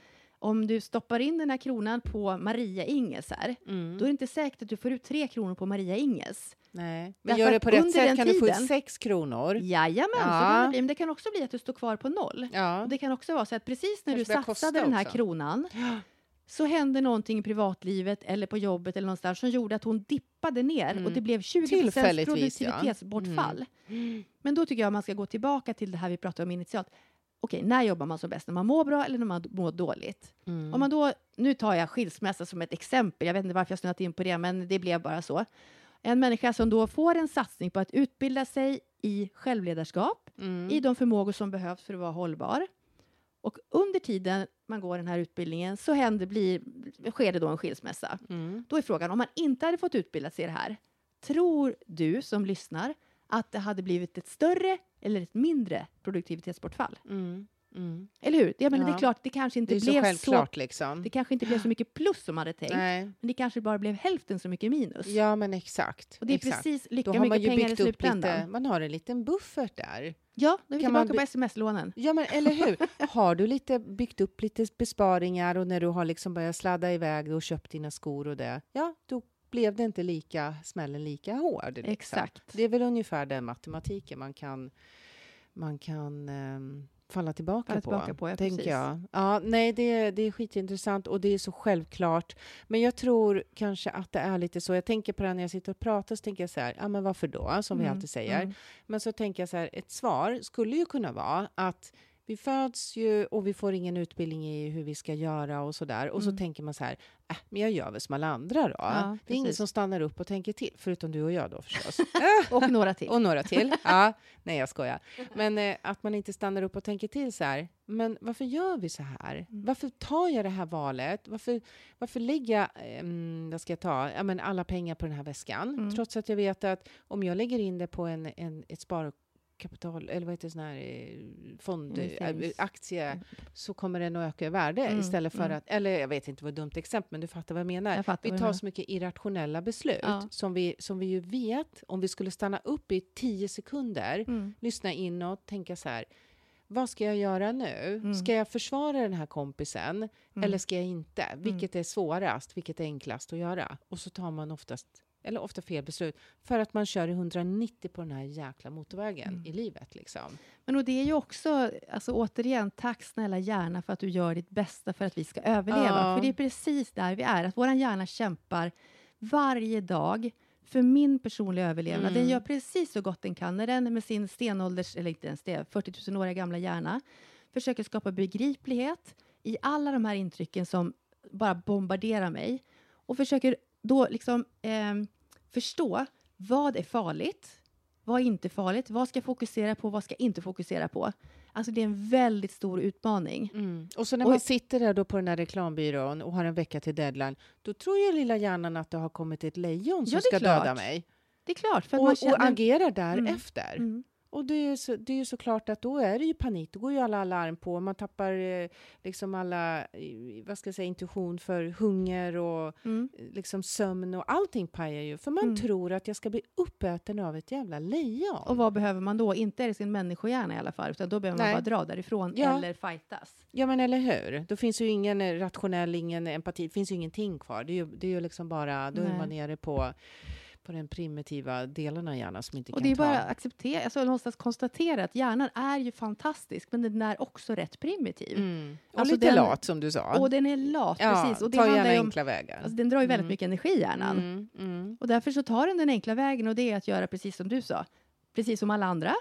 om du stoppar in den här kronan på Maria Inges här, Mm. då är det inte säkert att du får ut tre kronor på Maria Inges. Nej. Men Därför gör det på rätt sätt kan du få ut tiden- sex kronor. Jajamän, så Ja. kan det bli. Men det kan också bli att du står kvar på noll. Ja. Och det kan också vara så att precis när Kanske du satsade den här också. kronan Ja. så hände någonting i privatlivet eller på jobbet eller någonstans som gjorde att hon dippade ner Mm. och det blev 20 Tillfälligtvis, ja. produktivitetsbortfall. Mm. Men då tycker jag man ska gå tillbaka till det här vi pratade om initialt. Okej, när jobbar man som bäst? När man mår bra eller när man mår dåligt? Mm. Om man då, nu tar jag skilsmässa som ett exempel, jag vet inte varför jag snöat in på det, men det blev bara så. En människa som då får en satsning på att utbilda sig i självledarskap, Mm. i de förmågor som behövs för att vara hållbar. Och under tiden man går den här utbildningen så händer, blir, sker det då en skilsmässa. Mm. Då är frågan, om man inte hade fått utbilda sig i det här, tror du som lyssnar att det hade blivit ett större eller ett mindre produktivitetsbortfall? Mm. Mm. Eller hur? Jag menar, Det Ja. är klart, det kanske inte Det så blev så, självklart liksom. det kanske inte blev så mycket plus som man hade tänkt, Nej. men det kanske bara blev hälften så mycket minus. Ja, men exakt. och det är exakt. precis lika man mycket ju pengar i slutändan. lite, man har en liten buffert där. Ja, då är vi Kan man tillbaka på sms-lånen. Ja, men eller hur? Har du lite byggt upp lite besparingar och när du har liksom börjat sladda iväg och köpt dina skor och det, ja, då blev det inte lika, smällen lika hård. Liksom. Exakt. Det är väl ungefär den matematiken man kan, man kan ehm, falla tillbaka Falla på. tillbaka på, ja, tänker precis. jag. Ja, nej, det, det är skitintressant och det är så självklart. Men jag tror kanske att det är lite så. Jag tänker på det när jag sitter och pratar, så tänker jag så här, ja men varför då? Som vi Mm, alltid säger. mm. Men så tänker jag så här, ett svar skulle ju kunna vara att vi föds ju och vi får ingen utbildning i hur vi ska göra och så där. Och så Mm. tänker man så här, äh, men jag gör väl som alla andra då. Ja, det är ingen som stannar upp och tänker till, förutom du och jag då förstås. Och några till. och några till. Ja, nej, jag skojar. Men eh, att man inte stannar upp och tänker till så här. Men varför gör vi så här? Mm. Varför tar jag det här valet? Varför, varför lägger jag, eh, vad ska jag ta, ja, men alla pengar på den här väskan? Mm. Trots att jag vet att om jag lägger in det på en, en, ett sparkapital, eller vad heter det, sån här eh, fond, eh, Investerings- aktie, så kommer den att öka i värde Mm, istället för mm. att, eller jag vet inte vad dumt exempel, men du fattar vad jag menar. Jag Vi tar så mycket irrationella beslut Ja. som, vi, som vi ju vet, om vi skulle stanna upp i tio sekunder, Mm. lyssna inåt, tänka så här, vad ska jag göra nu? Mm. Ska jag försvara den här kompisen Mm. eller ska jag inte? Vilket är svårast? Vilket är enklast att göra? Och så tar man oftast, eller ofta fel beslut, för att man kör i 190 på den här jäkla motorvägen Mm. i livet. Liksom. Men och det är ju också, alltså återigen, tack snälla hjärna för att du gör ditt bästa för att vi ska överleva. Ja. För det är precis där vi är, att vår hjärna kämpar varje dag för min personliga överlevnad. Mm. Den gör precis så gott den kan när den med sin stenålders, eller inte ens det, 40 000 åriga gamla hjärna försöker skapa begriplighet i alla de här intrycken som bara bombarderar mig och försöker då liksom ehm, förstå vad är farligt, vad är inte farligt, vad ska jag fokusera på, vad ska jag inte fokusera på. Alltså det är en väldigt stor utmaning. Mm. Och så när Och- man sitter där då på den här reklambyrån och har en vecka till deadline, då tror ju lilla hjärnan att det har kommit ett lejon som Ja, ska döda klart. mig. Det är klart, för Och, man och känner... agerar därefter. Mm. Och det är, så, det är ju såklart att då är det ju panik. Då går ju alla alarm på. Man tappar eh, liksom alla, vad ska jag säga, intuition för hunger och Mm. eh, liksom sömn och allting pajar ju. För man Mm. tror att jag ska bli uppäten av ett jävla lejon. Och vad behöver man då? Inte är det sin människohjärna i alla fall, utan då behöver Nej. man bara dra därifrån Ja. eller fightas. Ja, men eller hur? Då finns ju ingen eh, rationell, ingen empati. Det finns ju ingenting kvar. Det är ju, det är ju liksom bara, då är Nej. man nere på, på den primitiva delen av hjärnan som inte Och kan det är ta. bara att acceptera, alltså någonstans konstatera att hjärnan är ju fantastisk, men den är också rätt primitiv. Mm. Och Alltså lite den- lat som du sa. Och den är lat, ja, precis. Och det ta gärna om, enkla vägar. alltså den drar ju väldigt Mm. mycket energi, hjärnan. Mm, mm. Och därför så tar den den enkla vägen och det är att göra precis som du sa. Precis som alla andra.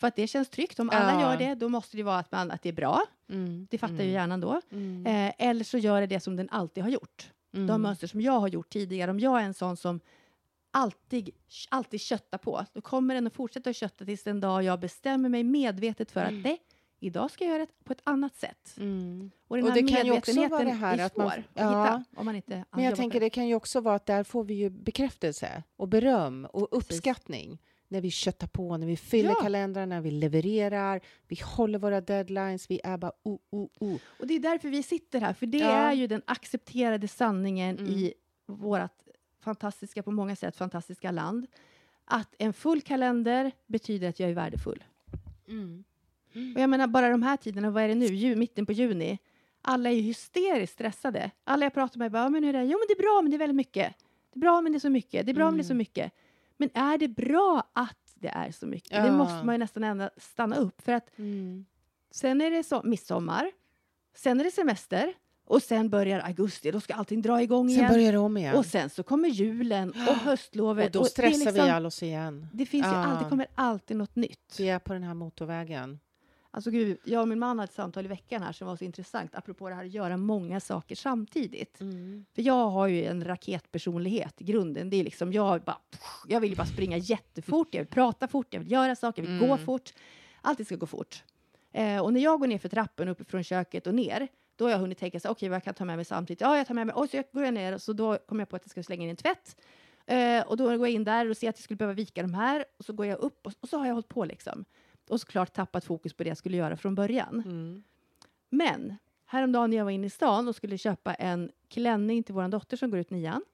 För att det känns tryggt. Om alla Ja. gör det, då måste det vara att, man, att det är bra. Mm, Det fattar mm, ju hjärnan då. Mm, Eh, eller så gör det det som den alltid har gjort. mm. De mönster som jag har gjort tidigare. Om jag är en sån som alltid, alltid köttar på, då kommer den att fortsätta att kötta tills den dag jag bestämmer mig medvetet för Mm. att nej, idag ska jag göra det på ett annat sätt. Mm. Och den Och det kan ju också vara det här är att man- att hitta om man inte Men jag tänker på det kan ju också vara att där får vi ju bekräftelse och beröm och Precis. uppskattning. När vi köttar på, när vi fyller Ja. kalendrar, när vi levererar, vi håller våra deadlines, vi är bara oh, oh, oh. Och det är därför vi sitter här, för det Ja. är ju den accepterade sanningen Mm. i vårt fantastiska, på många sätt fantastiska land. Att en full kalender betyder att jag är värdefull. Och jag menar bara de här tiderna, vad är det nu, Ju, mitten på juni? Alla är ju hysteriskt stressade. Alla jag pratar med bara, "Ja, men hur är det? Jo men det är bra men det är väldigt mycket. Det är bra men det är så mycket. Det är bra men det är så Mm. mycket. Men är det bra att det är så mycket? Det Ja. måste man ju nästan stanna upp för att Mm. Sen är det så, midsommar, sen är det semester och sen börjar augusti. Då ska allting dra igång Sen igen. börjar det om igen. Och sen så kommer julen och höstlovet. Och då är stressar liksom- vi all oss igen. Det finns ju Ja. alltid, kommer alltid något nytt. Vi är på den här motorvägen. Alltså gud, jag och min man hade ett samtal i veckan här som var så intressant apropå det här att göra många saker samtidigt. För jag har ju en raketpersonlighet i grunden. Det är liksom, jag, bara, jag vill ju bara springa jättefort, jag vill prata fort, jag vill göra saker, jag vill gå Mm. fort. Allting ska gå fort. Eh, och när jag går ner för trappen uppifrån köket och ner, då har jag hunnit tänka så okej, vad jag kan ta med mig samtidigt. Ja, jag tar med mig, och så jag går jag ner, så då kommer jag på att jag ska slänga in en tvätt. Eh, och då går jag in där och ser att jag skulle behöva vika de här, och så går jag upp och, och så har jag hållit på liksom. Och såklart tappat fokus på det jag skulle göra från början. Mm. Men häromdagen när jag var inne i stan och skulle köpa en klänning till vår dotter som går ut nian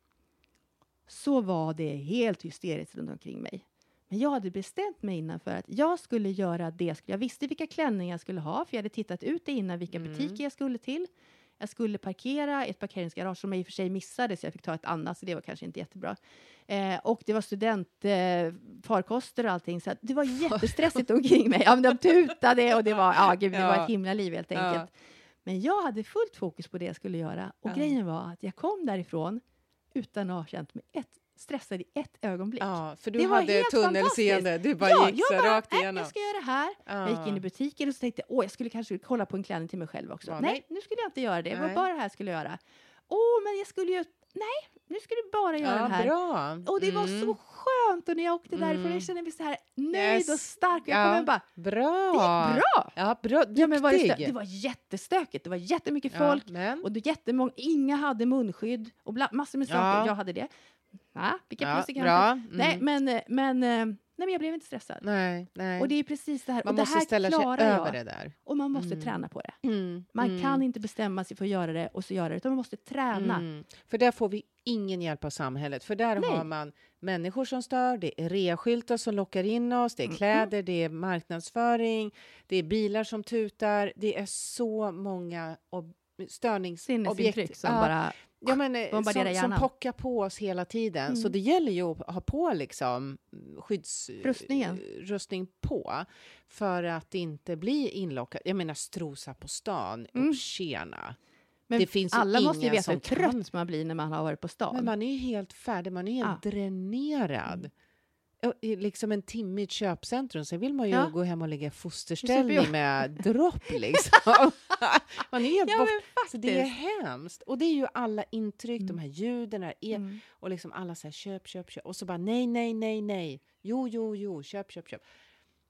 så var det helt hysteriskt runt omkring mig. Men jag hade bestämt mig innan för att jag skulle göra det. Jag visste vilka klänningar jag skulle ha, för jag hade tittat ut det innan vilka Mm. butiker jag skulle till. Jag skulle parkera i ett parkeringsgarage som jag i och för sig missade, så jag fick ta ett annat, så det var kanske inte jättebra. Eh, och det var studentfarkoster eh, och allting, så det var jättestressigt omkring mig. Ja, men de tutade och det var, ja, gud, det var Ja. ett himla liv helt Ja. enkelt. Men jag hade fullt fokus på det jag skulle göra. Och Ja. grejen var att jag kom därifrån utan att ha känt mig ett, stressad i ett ögonblick. Ja, för du Det var hade tunnelseende. Du bara Ja, gick så bara, rakt "Nej, igenom. Jag ska göra det här. Jag gick in i butiken och så tänkte åh, jag skulle kanske kolla på en klänning till mig själv också. Ja, nej, nej. nu skulle jag inte göra det. Det var bara det här jag skulle göra. Åh, men jag skulle ju... Nej, nu skulle jag bara göra Ja, det här. bra. Och det var Mm. så skönt. Och när jag åkte därifrån, Mm. jag kände mig så här nöjd Yes. och stark. Och jag Ja. kom hem bara, Bra. det gick bra. Ja, bra. Ja, men var det, det var jättestökigt. Det var jättemycket Ja, folk. men. Och det jättemånga, inga hade munskydd och bla, massor med saker. Ja. Jag hade det. Ja, vilka ja, bra. Mm. Nej, men, eh, men, eh, nej, men jag blev inte stressad. nej, nej. Och det är precis det här. man och det måste här ställa sig klarar över jag. det där. Och man måste Mm. träna på det. Mm. Man mm. kan inte bestämma sig för att göra det och så göra det, utan man måste träna. Mm. För där får vi ingen hjälp av samhället. För där Nej. har man människor som stör, det är reaskyltar som lockar in oss, det är Mm. kläder, det är marknadsföring, det är bilar som tutar. Det är så många ob- störningsobjekt. Sinnesintryck som Ja, bara... ja, men, eh, som, som pockar på oss hela tiden. Så Mm. det gäller ju att ha på liksom Rustningen. skyddsrustning på för att inte bli inlockad. Jag menar strosa på stan, Mm. och tjena. Men det finns alla måste ju veta hur trött man blir när man har varit på stan. Men man är ju helt färdig, man är helt dränerad. Liksom en timme i ett köpcentrum, sen vill man ju Ja. gå hem och lägga fosterställning med dropp liksom. man är helt Ja, bort. Så det är hemskt. Och det är ju alla intryck, de Mm. här ljuden, här e- Mm. och liksom alla så här köp, köp, köp. Och så bara nej, nej, nej, nej. Jo, jo, jo, köp, köp, köp.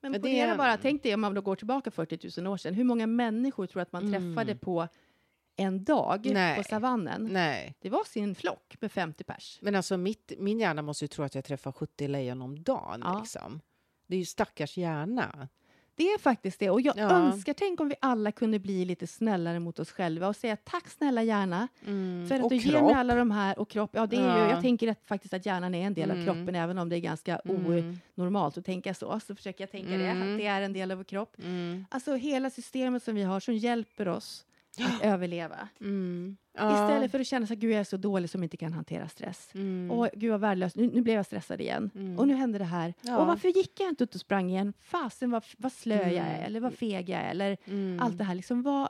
Men det ponera är- bara, tänk dig om man då går tillbaka 40 000 år sedan. Hur många människor tror att man Mm. träffade på en dag Nej. på savannen? Nej. Det var sin flock med 50 pers. Men alltså mitt, min hjärna måste ju tro att jag träffar 70 lejon om dagen. Ja. Liksom. Det är ju stackars hjärna. Det är faktiskt det. Och jag Ja. önskar, tänk om vi alla kunde bli lite snällare mot oss själva och säga tack snälla hjärna för att och du ger kropp. mig alla de här och kropp. Ja, det är ju, Ja. jag tänker att, faktiskt att hjärnan är en del av Mm. kroppen, även om det är ganska Mm. onormalt att tänka så. Så försöker jag tänka det, Mm. att det är en del av vår kropp. Mm. Alltså hela systemet som vi har som hjälper oss att överleva. Mm. Ja. Istället för att känna att gud jag är så dålig som inte kan hantera stress. Mm. Och gud vad värdelös, nu, nu blev jag stressad igen. Mm. Och nu hände det här. Ja. Och varför gick jag inte ut och sprang igen? Fasen vad, vad slö jag är, Mm. eller vad feg jag är, eller Mm. allt det här. Liksom vad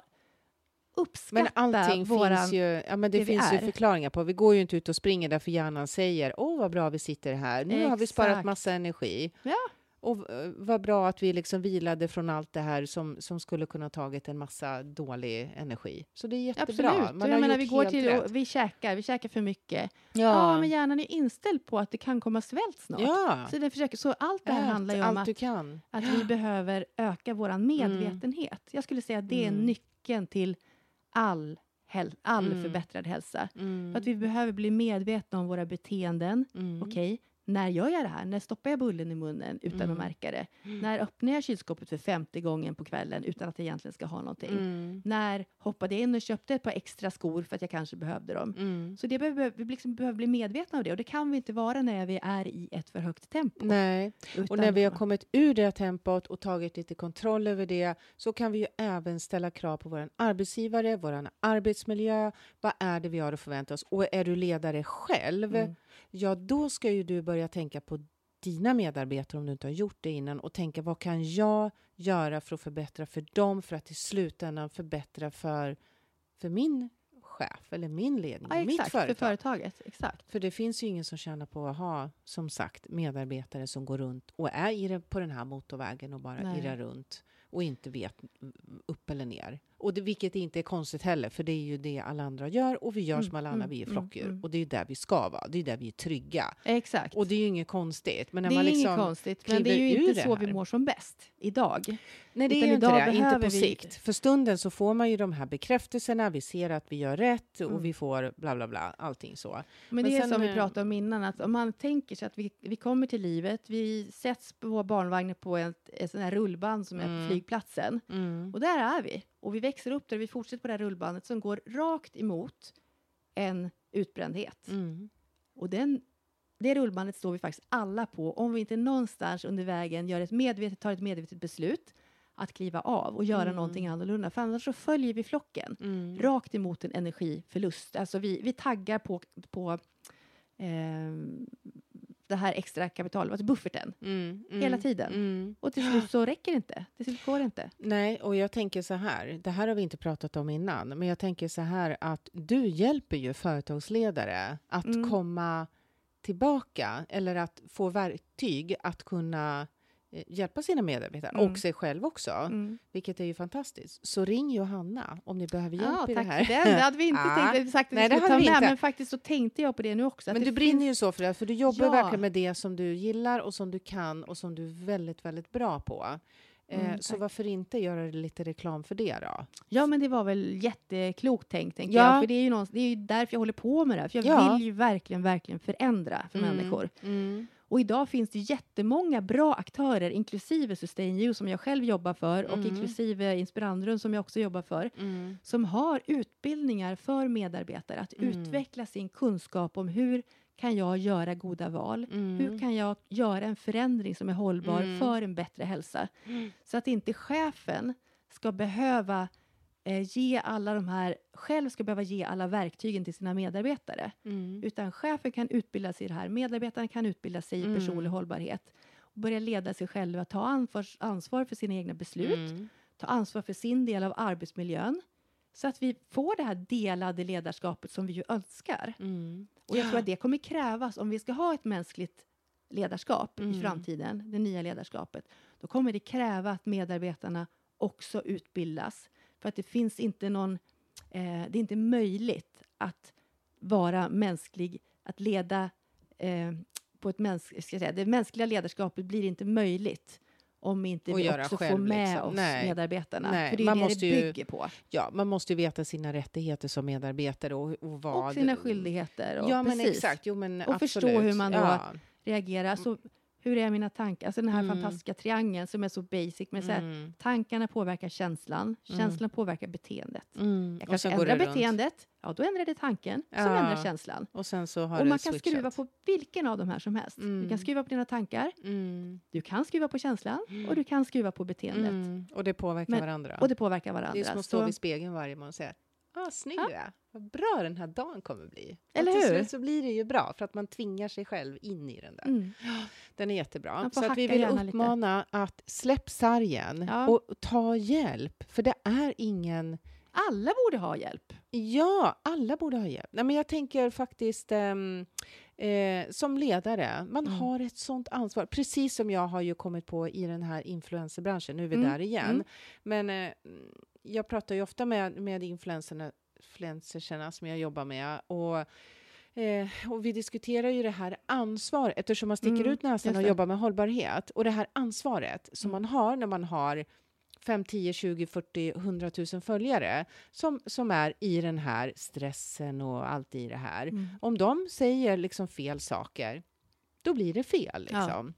uppskatta Men allting våran... finns ju, ja, men det det finns ju förklaringar på. Vi går ju inte ut och springer därför hjärnan säger åh vad bra vi sitter här. Nu har vi sparat Exakt. massa energi. Ja. Och vad bra att vi liksom vilade från allt det här som, som skulle kunna tagit en massa dålig energi. Så det är jättebra. Absolut. Man jag menar, vi går till rätt. och vi käkar, vi käkar för mycket. Ja, Ja, men hjärnan är inställd på att det kan komma svält snart. ja. Så, den försöker, så allt det här Ät handlar ju om att, att vi behöver öka vår medvetenhet. Jag skulle säga att det är Mm. nyckeln till all, häl- all Mm. förbättrad hälsa. Mm. För att vi behöver bli medvetna om våra beteenden. Mm. Okej, när gör jag det här? När stoppar jag bullen i munnen utan Mm. att märka det? När öppnar jag kylskåpet för femte gången på kvällen utan att jag egentligen ska ha någonting? Mm. När hoppade jag in och köpte ett par extra skor för att jag kanske behövde dem? Mm. Så det behöver, vi liksom behöver bli medvetna om det och det kan vi inte vara när vi är i ett för högt tempo. Nej, och när vi har kommit ur det tempot och tagit lite kontroll över det så kan vi ju även ställa krav på vår arbetsgivare, vår arbetsmiljö. Vad är det vi har att förvänta oss? Och är du ledare själv, Mm. Ja då ska ju du börja tänka på dina medarbetare om du inte har gjort det innan och tänka vad kan jag göra för att förbättra för dem för att i slutändan förbättra för, för min chef eller min ledning, Ja, mitt exakt, företag. för företaget. Exakt. För det finns ju ingen som tjänar på att ha, som sagt, medarbetare som går runt och är på den här motorvägen och bara Nej. irrar runt och inte vet upp eller ner. Och det, vilket inte är konstigt heller, för det är ju det alla andra gör och vi gör Mm, som alla andra, mm, vi är mm, flockdjur. Och det är ju där vi ska vara, det är där vi är trygga. Exakt. Och det är ju inget konstigt. Men när det är man liksom, inget konstigt, men det är ju inte så vi mår som bäst idag. Nej, det är Utan ju inte det. Inte på vi- sikt. För stunden så får man ju de här bekräftelserna, vi ser att vi gör rätt och Mm. vi får bla bla bla, allting så. Men, Men det är sen, som vi pratade om innan, att om man tänker sig att vi, vi kommer till livet, vi sätts på barnvagnen på ett, ett sån här rullband som är Mm. på flygplatsen. Mm. Och där är vi. Och vi växer upp där vi fortsätter på det här rullbandet som går rakt emot en utbrändhet. Mm. Och den, det rullbandet står vi faktiskt alla på om vi inte någonstans under vägen gör ett medvetet, tar ett medvetet beslut att kliva av och göra Mm. någonting annorlunda. För annars så följer vi flocken Mm. rakt emot en energiförlust. Alltså vi, vi taggar på, på ehm, det här extra kapitalet, bufferten, Mm, mm, hela tiden. Mm. Och till slut så räcker det inte. Till slut går det inte. Nej, och jag tänker så här, det här har vi inte pratat om innan, men jag tänker så här att du hjälper ju företagsledare att Mm. komma tillbaka eller att få verktyg att kunna hjälpa sina medarbetare Mm. och sig själv också, Mm. vilket är ju fantastiskt. Så ring Johanna om ni behöver hjälp Ja, i det här. för den. Det hade vi inte Ja. tänkt. Sagt att Nej, vi skulle ta vi med, inte. men faktiskt så tänkte jag på det nu också. Men du brinner finns- ju så för det, för du jobbar Ja. verkligen med det som du gillar och som du kan och som du är väldigt, väldigt bra på. Eh, Mm, så tack. varför inte göra lite reklam för det då? Ja, men det var väl jätteklokt tänkt, tänker Ja. jag. För det är, ju någon, det är ju därför jag håller på med det här. För jag Ja. vill ju verkligen, verkligen förändra för Mm. människor. Mm. Och idag finns det jättemånga bra aktörer, inklusive Sustain You som jag själv jobbar för och Mm. inklusive Inspirandrum som jag också jobbar för, Mm. som har utbildningar för medarbetare att Mm. utveckla sin kunskap om hur kan jag göra goda val? Mm. Hur kan jag göra en förändring som är hållbar Mm. för en bättre hälsa? Mm. Så att inte chefen ska behöva eh, ge alla de här, själv ska behöva ge alla verktygen till sina medarbetare. Mm. Utan chefen kan utbilda sig i det här, medarbetarna kan utbilda sig i Mm. personlig hållbarhet och börja leda sig själva, ta ansvar, för sina egna beslut, Mm. ta ansvar för sin del av arbetsmiljön så att vi får det här delade ledarskapet som vi ju önskar. Mm. Och jag tror att det kommer krävas om vi ska ha ett mänskligt ledarskap Mm. i framtiden, det nya ledarskapet. Då kommer det kräva att medarbetarna också utbildas. För att det finns inte någon, eh, det är inte möjligt att vara mänsklig, att leda eh, på ett mänskligt, ska jag säga, det mänskliga ledarskapet blir inte möjligt om inte vi också får själv, med liksom. oss Nej. medarbetarna. Nej, För det är man det måste det ju- bygger på. Ja, man måste ju veta sina rättigheter som medarbetare och, och vad... Och sina skyldigheter. Och Ja, men exakt. Jo, men Och förstå hur man då- Ja. reagera. Alltså, hur är mina tankar? Alltså den här Mm. fantastiska triangeln som är så basic. Men så här, Mm. tankarna påverkar känslan, känslan påverkar beteendet. Mm. Jag kanske ändrar runt. beteendet, ja då ändrar det tanken, som Ja. ändrar känslan. Och sen så har Och man kan switchat. skruva på vilken av de här som helst. Du Mm. kan skruva på dina tankar, Mm. du kan skruva på känslan och du kan skruva på beteendet. Mm. Och det påverkar Men- varandra. Och det påverkar varandra. Det är som att stå Så- vid spegeln varje morgon och säga ah, snygg Ja. Vad bra den här dagen kommer bli. Eller och till hur? slut så blir det ju bra för att man tvingar sig själv in i den där. Mm. Den är jättebra. Så att vi vill gärna lite. uppmana att släpp sargen Ja. och ta hjälp. För det är ingen... Alla borde ha hjälp. Ja, alla borde ha hjälp. Nej, men jag tänker faktiskt... ehm, Eh, som ledare, man Mm. har ett sånt ansvar. Precis som jag har ju kommit på i den här influencerbranschen. Nu är vi Mm, där igen. mm. Men eh, jag pratar ju ofta med, med influencerna, influencerserna som jag jobbar med. Och, eh, och vi diskuterar ju det här ansvaret, eftersom man sticker Mm, ut näsan och jobbar med hållbarhet. Och det här ansvaret som Mm. man har när man har 5, 10, 20, 40, 100 000 följare som, som är i den här stressen och allt i det här. Mm. Om de säger liksom fel saker, då blir det fel. Liksom.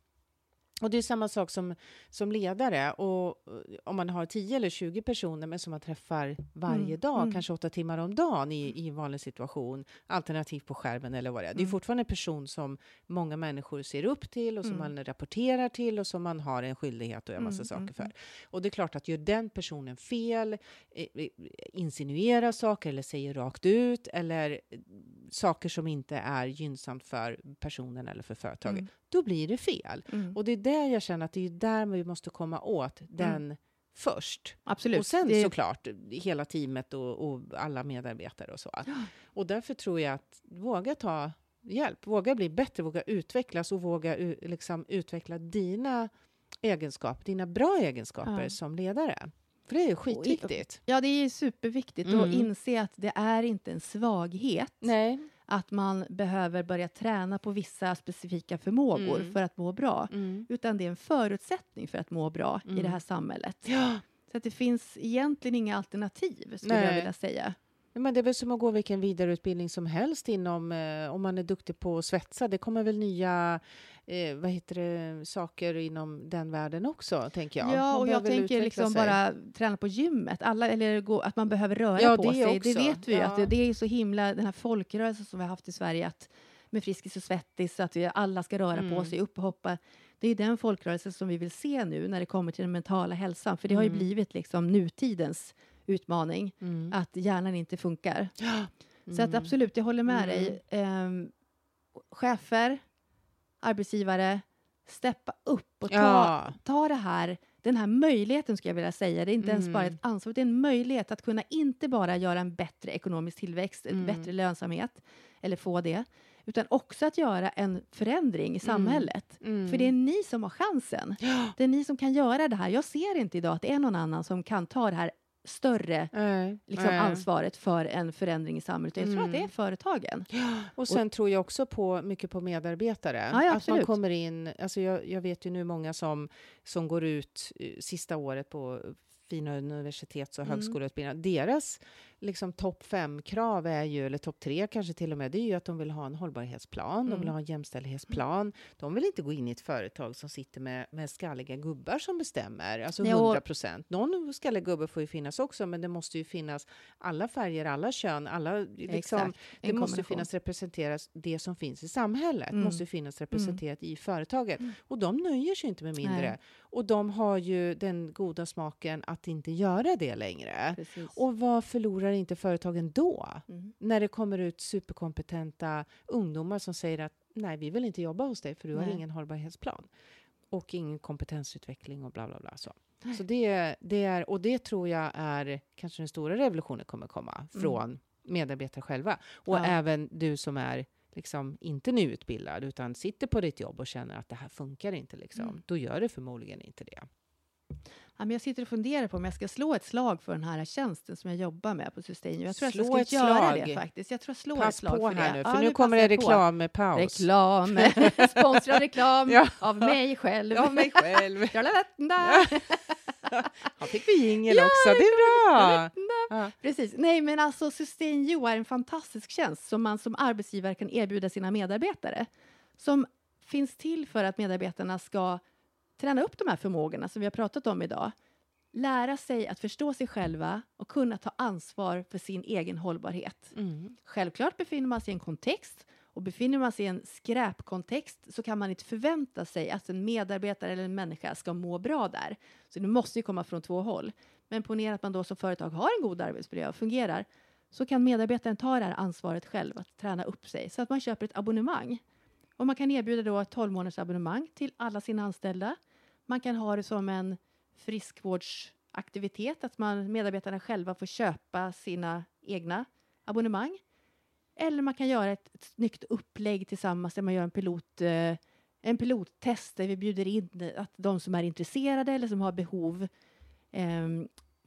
Och det är samma sak som, som ledare. Och eh, om man har 10 eller 20 personer men som man träffar varje Mm, dag, mm. kanske åtta timmar om dagen i, i en vanlig situation, alternativt på skärmen eller vad det är. Det är Mm. fortfarande en person som många människor ser upp till och som Mm. man rapporterar till och som man har en skyldighet att göra massa Mm, saker mm, för. mm. Och det är klart att gör den personen fel, eh, eh, insinuerar saker eller säger rakt ut eller saker som inte är gynnsamt för personen eller för företaget, Mm. då blir det fel. Mm. Och det är där jag känner att det är där vi måste komma åt den först. Absolut. Och sen Det- såklart hela teamet och, och alla medarbetare och så. Och därför tror jag att våga ta hjälp, våga bli bättre, våga utvecklas och våga liksom utveckla dina egenskaper, dina bra egenskaper Ja. som ledare. För det är skitviktigt. Ja, det är superviktigt att Mm. inse att det är inte en svaghet Nej. att man behöver börja träna på vissa specifika förmågor Mm. för att må bra. Mm. Utan det är en förutsättning för att må bra i Mm. det här samhället. Ja, Så att det finns egentligen inga alternativ, skulle jag Nej. vilja säga. Men det är väl som att gå vilken vidareutbildning som helst inom, eh, om man är duktig på att svetsa. Det kommer väl nya eh, vad heter det, saker inom den världen också, tänker jag. Ja, och jag tänker liksom sig. bara träna på gymmet. Alla, eller gå, att man behöver röra Ja, på det sig. Det också. vet vi ju. Ja. Att det, det är så himla, den här folkrörelsen som vi har haft i Sverige, att med Friskis och Svettis, att vi alla ska röra på Mm. sig, upp och hoppa. Det är den folkrörelsen som vi vill se nu när det kommer till den mentala hälsan. För det har ju Mm. blivit liksom nutidens utmaning, Mm. att hjärnan inte funkar. Så att Mm. absolut, jag håller med Mm. dig. Ehm, chefer, arbetsgivare, steppa upp och ta, Ja. ta det här, den här möjligheten, skulle jag vilja säga. Det är inte ens bara Mm. ett ansvar, det är en möjlighet att kunna inte bara göra en bättre ekonomisk tillväxt, en Mm. bättre lönsamhet, eller få det, utan också att göra en förändring i samhället. Mm. För det är ni som har chansen. Ja. Det är ni som kan göra det här. Jag ser inte idag att det är någon annan som kan ta det här större Nej, liksom, nej. ansvaret för en förändring i samhället. Jag tror att det är Mm. företagen. Och sen tror jag också på mycket på medarbetare. Ja, ja, att man kommer in, alltså jag, jag vet ju nu många som, som går ut eh, sista året på fina universitets och Mm. högskoleutbildningar. Deras liksom topp fem-krav är ju, eller topp tre kanske till och med, det är ju att de vill ha en hållbarhetsplan, de vill Mm. ha en jämställdhetsplan. De vill inte gå in i ett företag som sitter med, med skalliga gubbar som bestämmer, alltså Nej, och- 100 procent. Någon skallig gubbe får ju finnas också, men det måste ju finnas alla färger, alla kön, alla liksom, Exakt. det måste finnas representeras, det som finns i samhället Mm. måste finnas representerat i företaget. Mm. Och de nöjer sig inte med mindre. Nej. Och de har ju den goda smaken att inte göra det längre. Precis. Och vad förlorar inte företagen då? Mm. När det kommer ut superkompetenta ungdomar som säger att nej, vi vill inte jobba hos dig för du har Nej. ingen hållbarhetsplan. Och ingen kompetensutveckling och bla bla bla. Så, så det, det är, och det tror jag är kanske den stora revolutionen kommer komma Mm. från medarbetare själva. Och Ja. även du som är liksom inte nyutbildad utan sitter på ditt jobb och känner att det här funkar inte. Liksom. Mm. Då gör det förmodligen inte det. Ja, men jag sitter och funderar på om jag ska slå ett slag för den här tjänsten som jag jobbar med på Sustain. Jag tror att Slå jag ett ska göra slag. det faktiskt. Jag tror jag slår Pass ett slag på för här det. nu, för Ja, nu kommer det jag reklampaus. Reklam. Sponsrad reklam Ja. av mig själv. Av mig själv. Jalalanda. Här fick vi jingel också, det är bra! Ja. Precis. Nej, men alltså Sustain You är en fantastisk tjänst som man som arbetsgivare kan erbjuda sina medarbetare. Som finns till för att medarbetarna ska träna upp de här förmågorna som vi har pratat om idag. Lära sig att förstå sig själva och kunna ta ansvar för sin egen hållbarhet. Mm. Självklart befinner man sig i en kontext och befinner man sig i en skräpkontext så kan man inte förvänta sig att en medarbetare eller en människa ska må bra där. Så det måste ju komma från två håll. Men ponera att man då som företag har en god arbetsmiljö och fungerar så kan medarbetaren ta det här ansvaret själv att träna upp sig så att man köper ett abonnemang. Och man kan erbjuda då ett 12 månaders abonnemang till alla sina anställda. Man kan ha det som en friskvårdsaktivitet, att man, medarbetarna själva får köpa sina egna abonnemang. Eller man kan göra ett, ett snyggt upplägg tillsammans där man gör en pilot eh, en pilottest där vi bjuder in att de som är intresserade eller som har behov eh,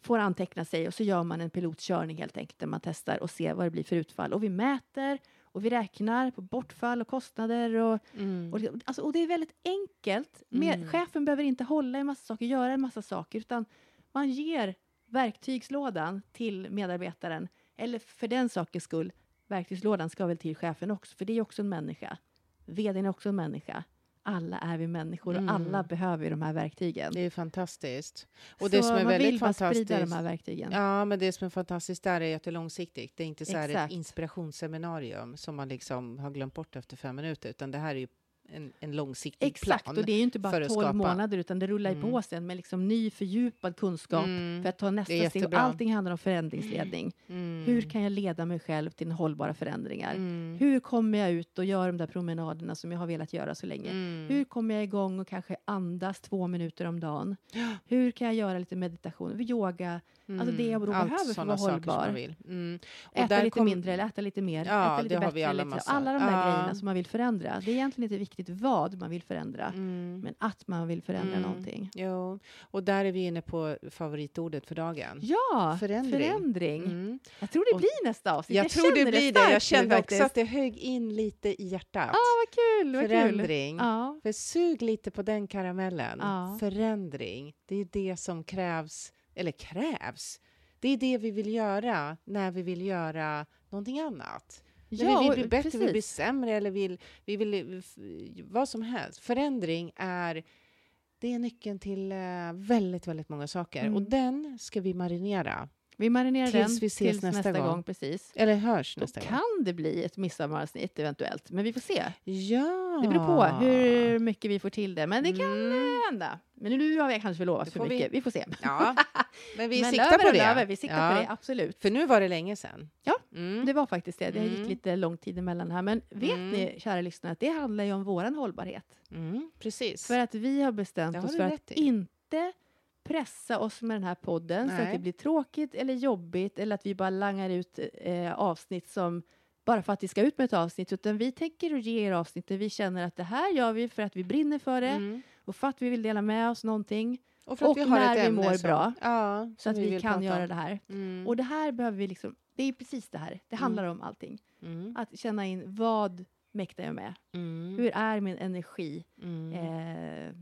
får anteckna sig och så gör man en pilotkörning helt enkelt där man testar och ser vad det blir för utfall. Och vi mäter och vi räknar på bortfall och kostnader och, Mm. och, det- alltså, och det är väldigt enkelt. Med, Mm. Chefen behöver inte hålla i massa saker, göra en massa saker, utan man ger verktygslådan till medarbetaren. Eller för den sakens skull, verktygslådan ska väl till chefen också, för det är också en människa. Vdn är också en människa. Alla är vi människor Mm. och alla behöver de här verktygen. Det är fantastiskt. Och Så det som är man väldigt vill fantastiskt... sprida de här verktygen. Ja, men det som är fantastiskt där är att det är långsiktigt. Det är inte så här ett inspirationsseminarium som man liksom har glömt bort efter fem minuter, utan det här är ju en, en långsiktig Exakt, plan. och det är ju inte bara att 12 skapa. månader, utan det rullar Mm. på sen med liksom ny fördjupad kunskap Mm, för att ta nästa steg. Och. Allting handlar om förändringsledning. mm, Hur kan jag leda mig själv till hållbara förändringar? mm, Hur kommer jag ut och gör de där promenaderna som jag har velat göra så länge? mm. Hur kommer jag igång och kanske andas två minuter om dagen? Hur kan jag göra lite meditation, yoga, alltså det jag då Allt behöver för att vara hållbar. Mm. Äta lite kom- mindre eller äta lite mer? Ja, äta lite bättre, alla lite- alla de där grejerna som man vill förändra. Det är egentligen inte viktigt vad man vill förändra, Mm. men att man vill förändra Mm. någonting. Jo, och där är vi inne på favoritordet för dagen. Ja, Förändring. förändring. Mm. Jag tror det Och- blir nästa avsnitt. Jag, tror det blir det. Jag kände också att det högg in lite i hjärtat. Ah, vad kul! Vad kul. Förändring. Ja. För sug lite på den karamellen. Ja. Förändring. Det är det som krävs, eller krävs. Det är det vi vill göra när vi vill göra någonting annat. När vi vill bli bättre, vi vill bli precis. sämre eller vill, vi vill eh, vad som helst. Förändring är, det är nyckeln till eh, väldigt, väldigt många saker. Mm. Och den ska vi marinera. Vi marinerar Tills den vi ses tills nästa nästa, gång. gång. Precis. Eller hörs Då nästa gång. kan det bli ett midsommaravsnitt eventuellt, men vi får se. Ja! Det beror på hur mycket vi får till det, men det kan Mm. hända. Men nu har vi kanske förlovat för får vi- mycket. Vi får se. Ja, men vi men siktar på det. löver, vi siktar Ja. på det, absolut. För nu var det länge sedan. Ja, Mm. Det var faktiskt det. Det Mm. gick lite lång tid emellan här. Men vet Mm. ni, kära lyssnare, att det handlar ju om våran hållbarhet. Mm, precis. För att vi har bestämt har oss för att i. inte pressa oss med den här podden så Nej. att det blir tråkigt eller jobbigt eller att vi bara langar ut eh, avsnitt som bara för att vi ska ut med ett avsnitt, utan vi tänker att ge er avsnitt där vi känner att det här gör vi för att vi brinner för det Mm. och för att vi vill dela med oss någonting Och, för att och vi har när ett vi mår som, bra, ja, så att vi, vill kan göra det här. Mm. Och det här behöver vi liksom, det är precis det här, det handlar om allting. Mm. Att känna in vad mäktar jag med? Mm. Hur är min energi? Mm. Eh,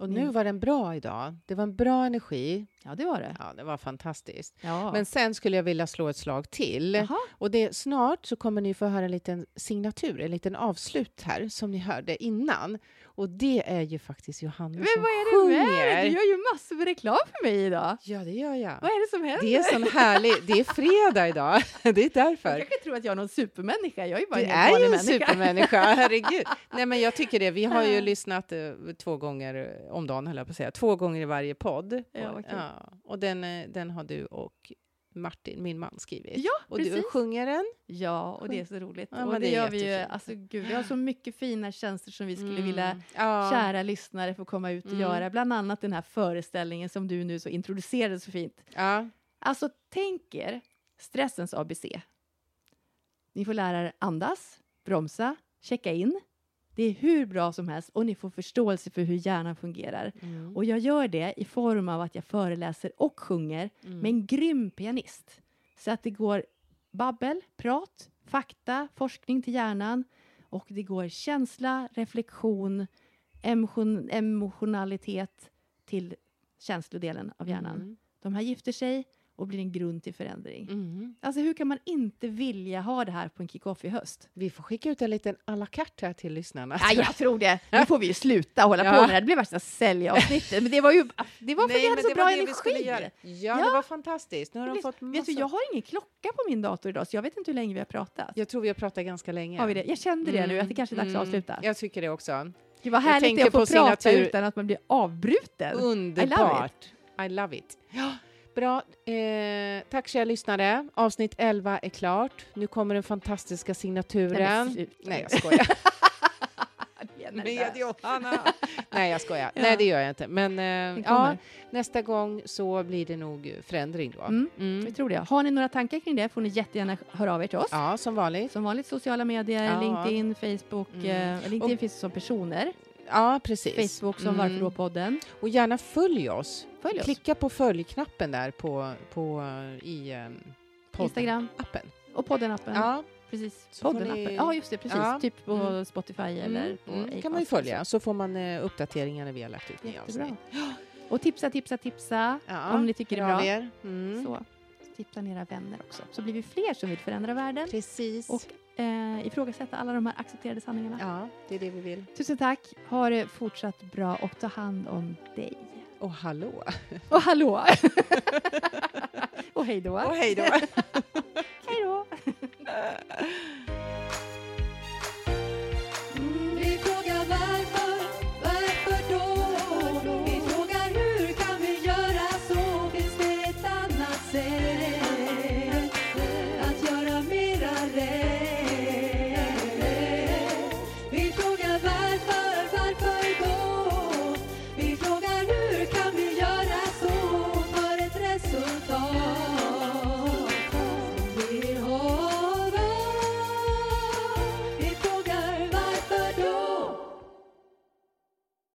Och nu var den bra idag. Det var en bra energi. ja, det var det. Ja, det var fantastiskt. Ja. Men sen skulle jag vilja slå ett slag till. Jaha. Och det, snart så kommer ni få höra en liten signatur, en liten avslut här som ni hörde innan. Och det är ju faktiskt Johanna Men som vad är det med sjunger. Du gör ju massor med reklam för mig idag. Ja, det gör jag. Vad är det som händer? Det är sån härlig... Det är fredag idag. Det är därför. Jag kanske tror att jag är någon supermänniska. Jag är bara Du en är ju en människa. supermänniska, herregud. Nej, men jag tycker det. Vi har ju lyssnat eh, två gånger eh, om dagen, höll jag på att säga. Två gånger i varje podd. Ja, och, vad kul. och den, eh, den har du och Martin, min man, skrivit. Ja, och precis. du sjunger den. Ja, och det är så roligt. Ja, och det, gör vi ju. Alltså, gud, vi har så mycket fina tjänster som vi skulle Mm. vilja Ja. kära lyssnare få komma ut och Mm. göra. Bland annat den här föreställningen som du nu så introducerade så fint. Ja. Alltså, tänk er stressens ABC. Ni får lära er andas, bromsa, checka in. Det är hur bra som helst och ni får förståelse för hur hjärnan fungerar. Mm. Och jag gör det i form av att jag föreläser och sjunger Mm. med en grym pianist. Så att det går babbel, prat, fakta, forskning till hjärnan och det går känsla, reflektion, emotion, emotionalitet till känslodelen av hjärnan. Mm. De här gifter sig och blir en grund till förändring. Mm. Alltså hur kan man inte vilja ha det här på en kick-off i höst? Vi får skicka ut en liten à la carte här till lyssnarna. Nej, jag tror det. Nu får vi ju sluta hålla Ja. på med det. Det blir värsta säljavsnittet. Men det var ju det var för att vi Nej, hade så bra energi. Ja, Ja. det var fantastiskt. Nu har de fått massa... Vet du, jag har ingen klocka på min dator idag, så jag vet inte hur länge vi har pratat. Jag tror vi har pratat ganska länge. Har vi det? Jag kände det nu, att det kanske är dags att Mm. avsluta. Jag tycker det också. Det var jag härligt att få prata signatur- utan att man blir avbruten. Underbart! I love it. Ja, bra. Eh, tack kära lyssnare. Avsnitt 11 är klart. Nu kommer den fantastiska signaturen. Nej. Nej, jag skojar. Med Johanna. Nej, jag skojar. Ja. Nej, det gör jag inte. Men eh, ja, nästa gång så blir det nog förändring då. Mm. Mm. Vi tror det. Har ni några tankar kring det får ni jättegärna höra av er till oss. Ja, som vanligt. Som vanligt sociala medier, Ja. LinkedIn, Facebook. Mm. Eh, LinkedIn Och- finns som personer. Ja, precis. Facebook som Mm. Varför då-podden. Och gärna följ oss. Följ oss. Klicka på följknappen där på, på, eh, i um, Instagram appen. och podden-appen. Ja, Precis. Podden-appen. Ja, just det. Precis. Ja. Typ på Mm. Spotify eller mm, på mm, Acast kan man ju följa, så. får man eh, uppdateringar när vi har lagt ut nya avsnitt. Och tipsa, tipsa, tipsa. Ja, om ni tycker det är bra. er. Mm. Så tipsa era vänner också. Så blir vi fler som vill förändra världen Precis. och eh, ifrågasätta alla de här accepterade sanningarna. Ja, det är det vi vill. Tusen tack. Ha det fortsatt bra och ta hand om dig. Och hallå. Och hallå. och hej då. Och hej då. hej då.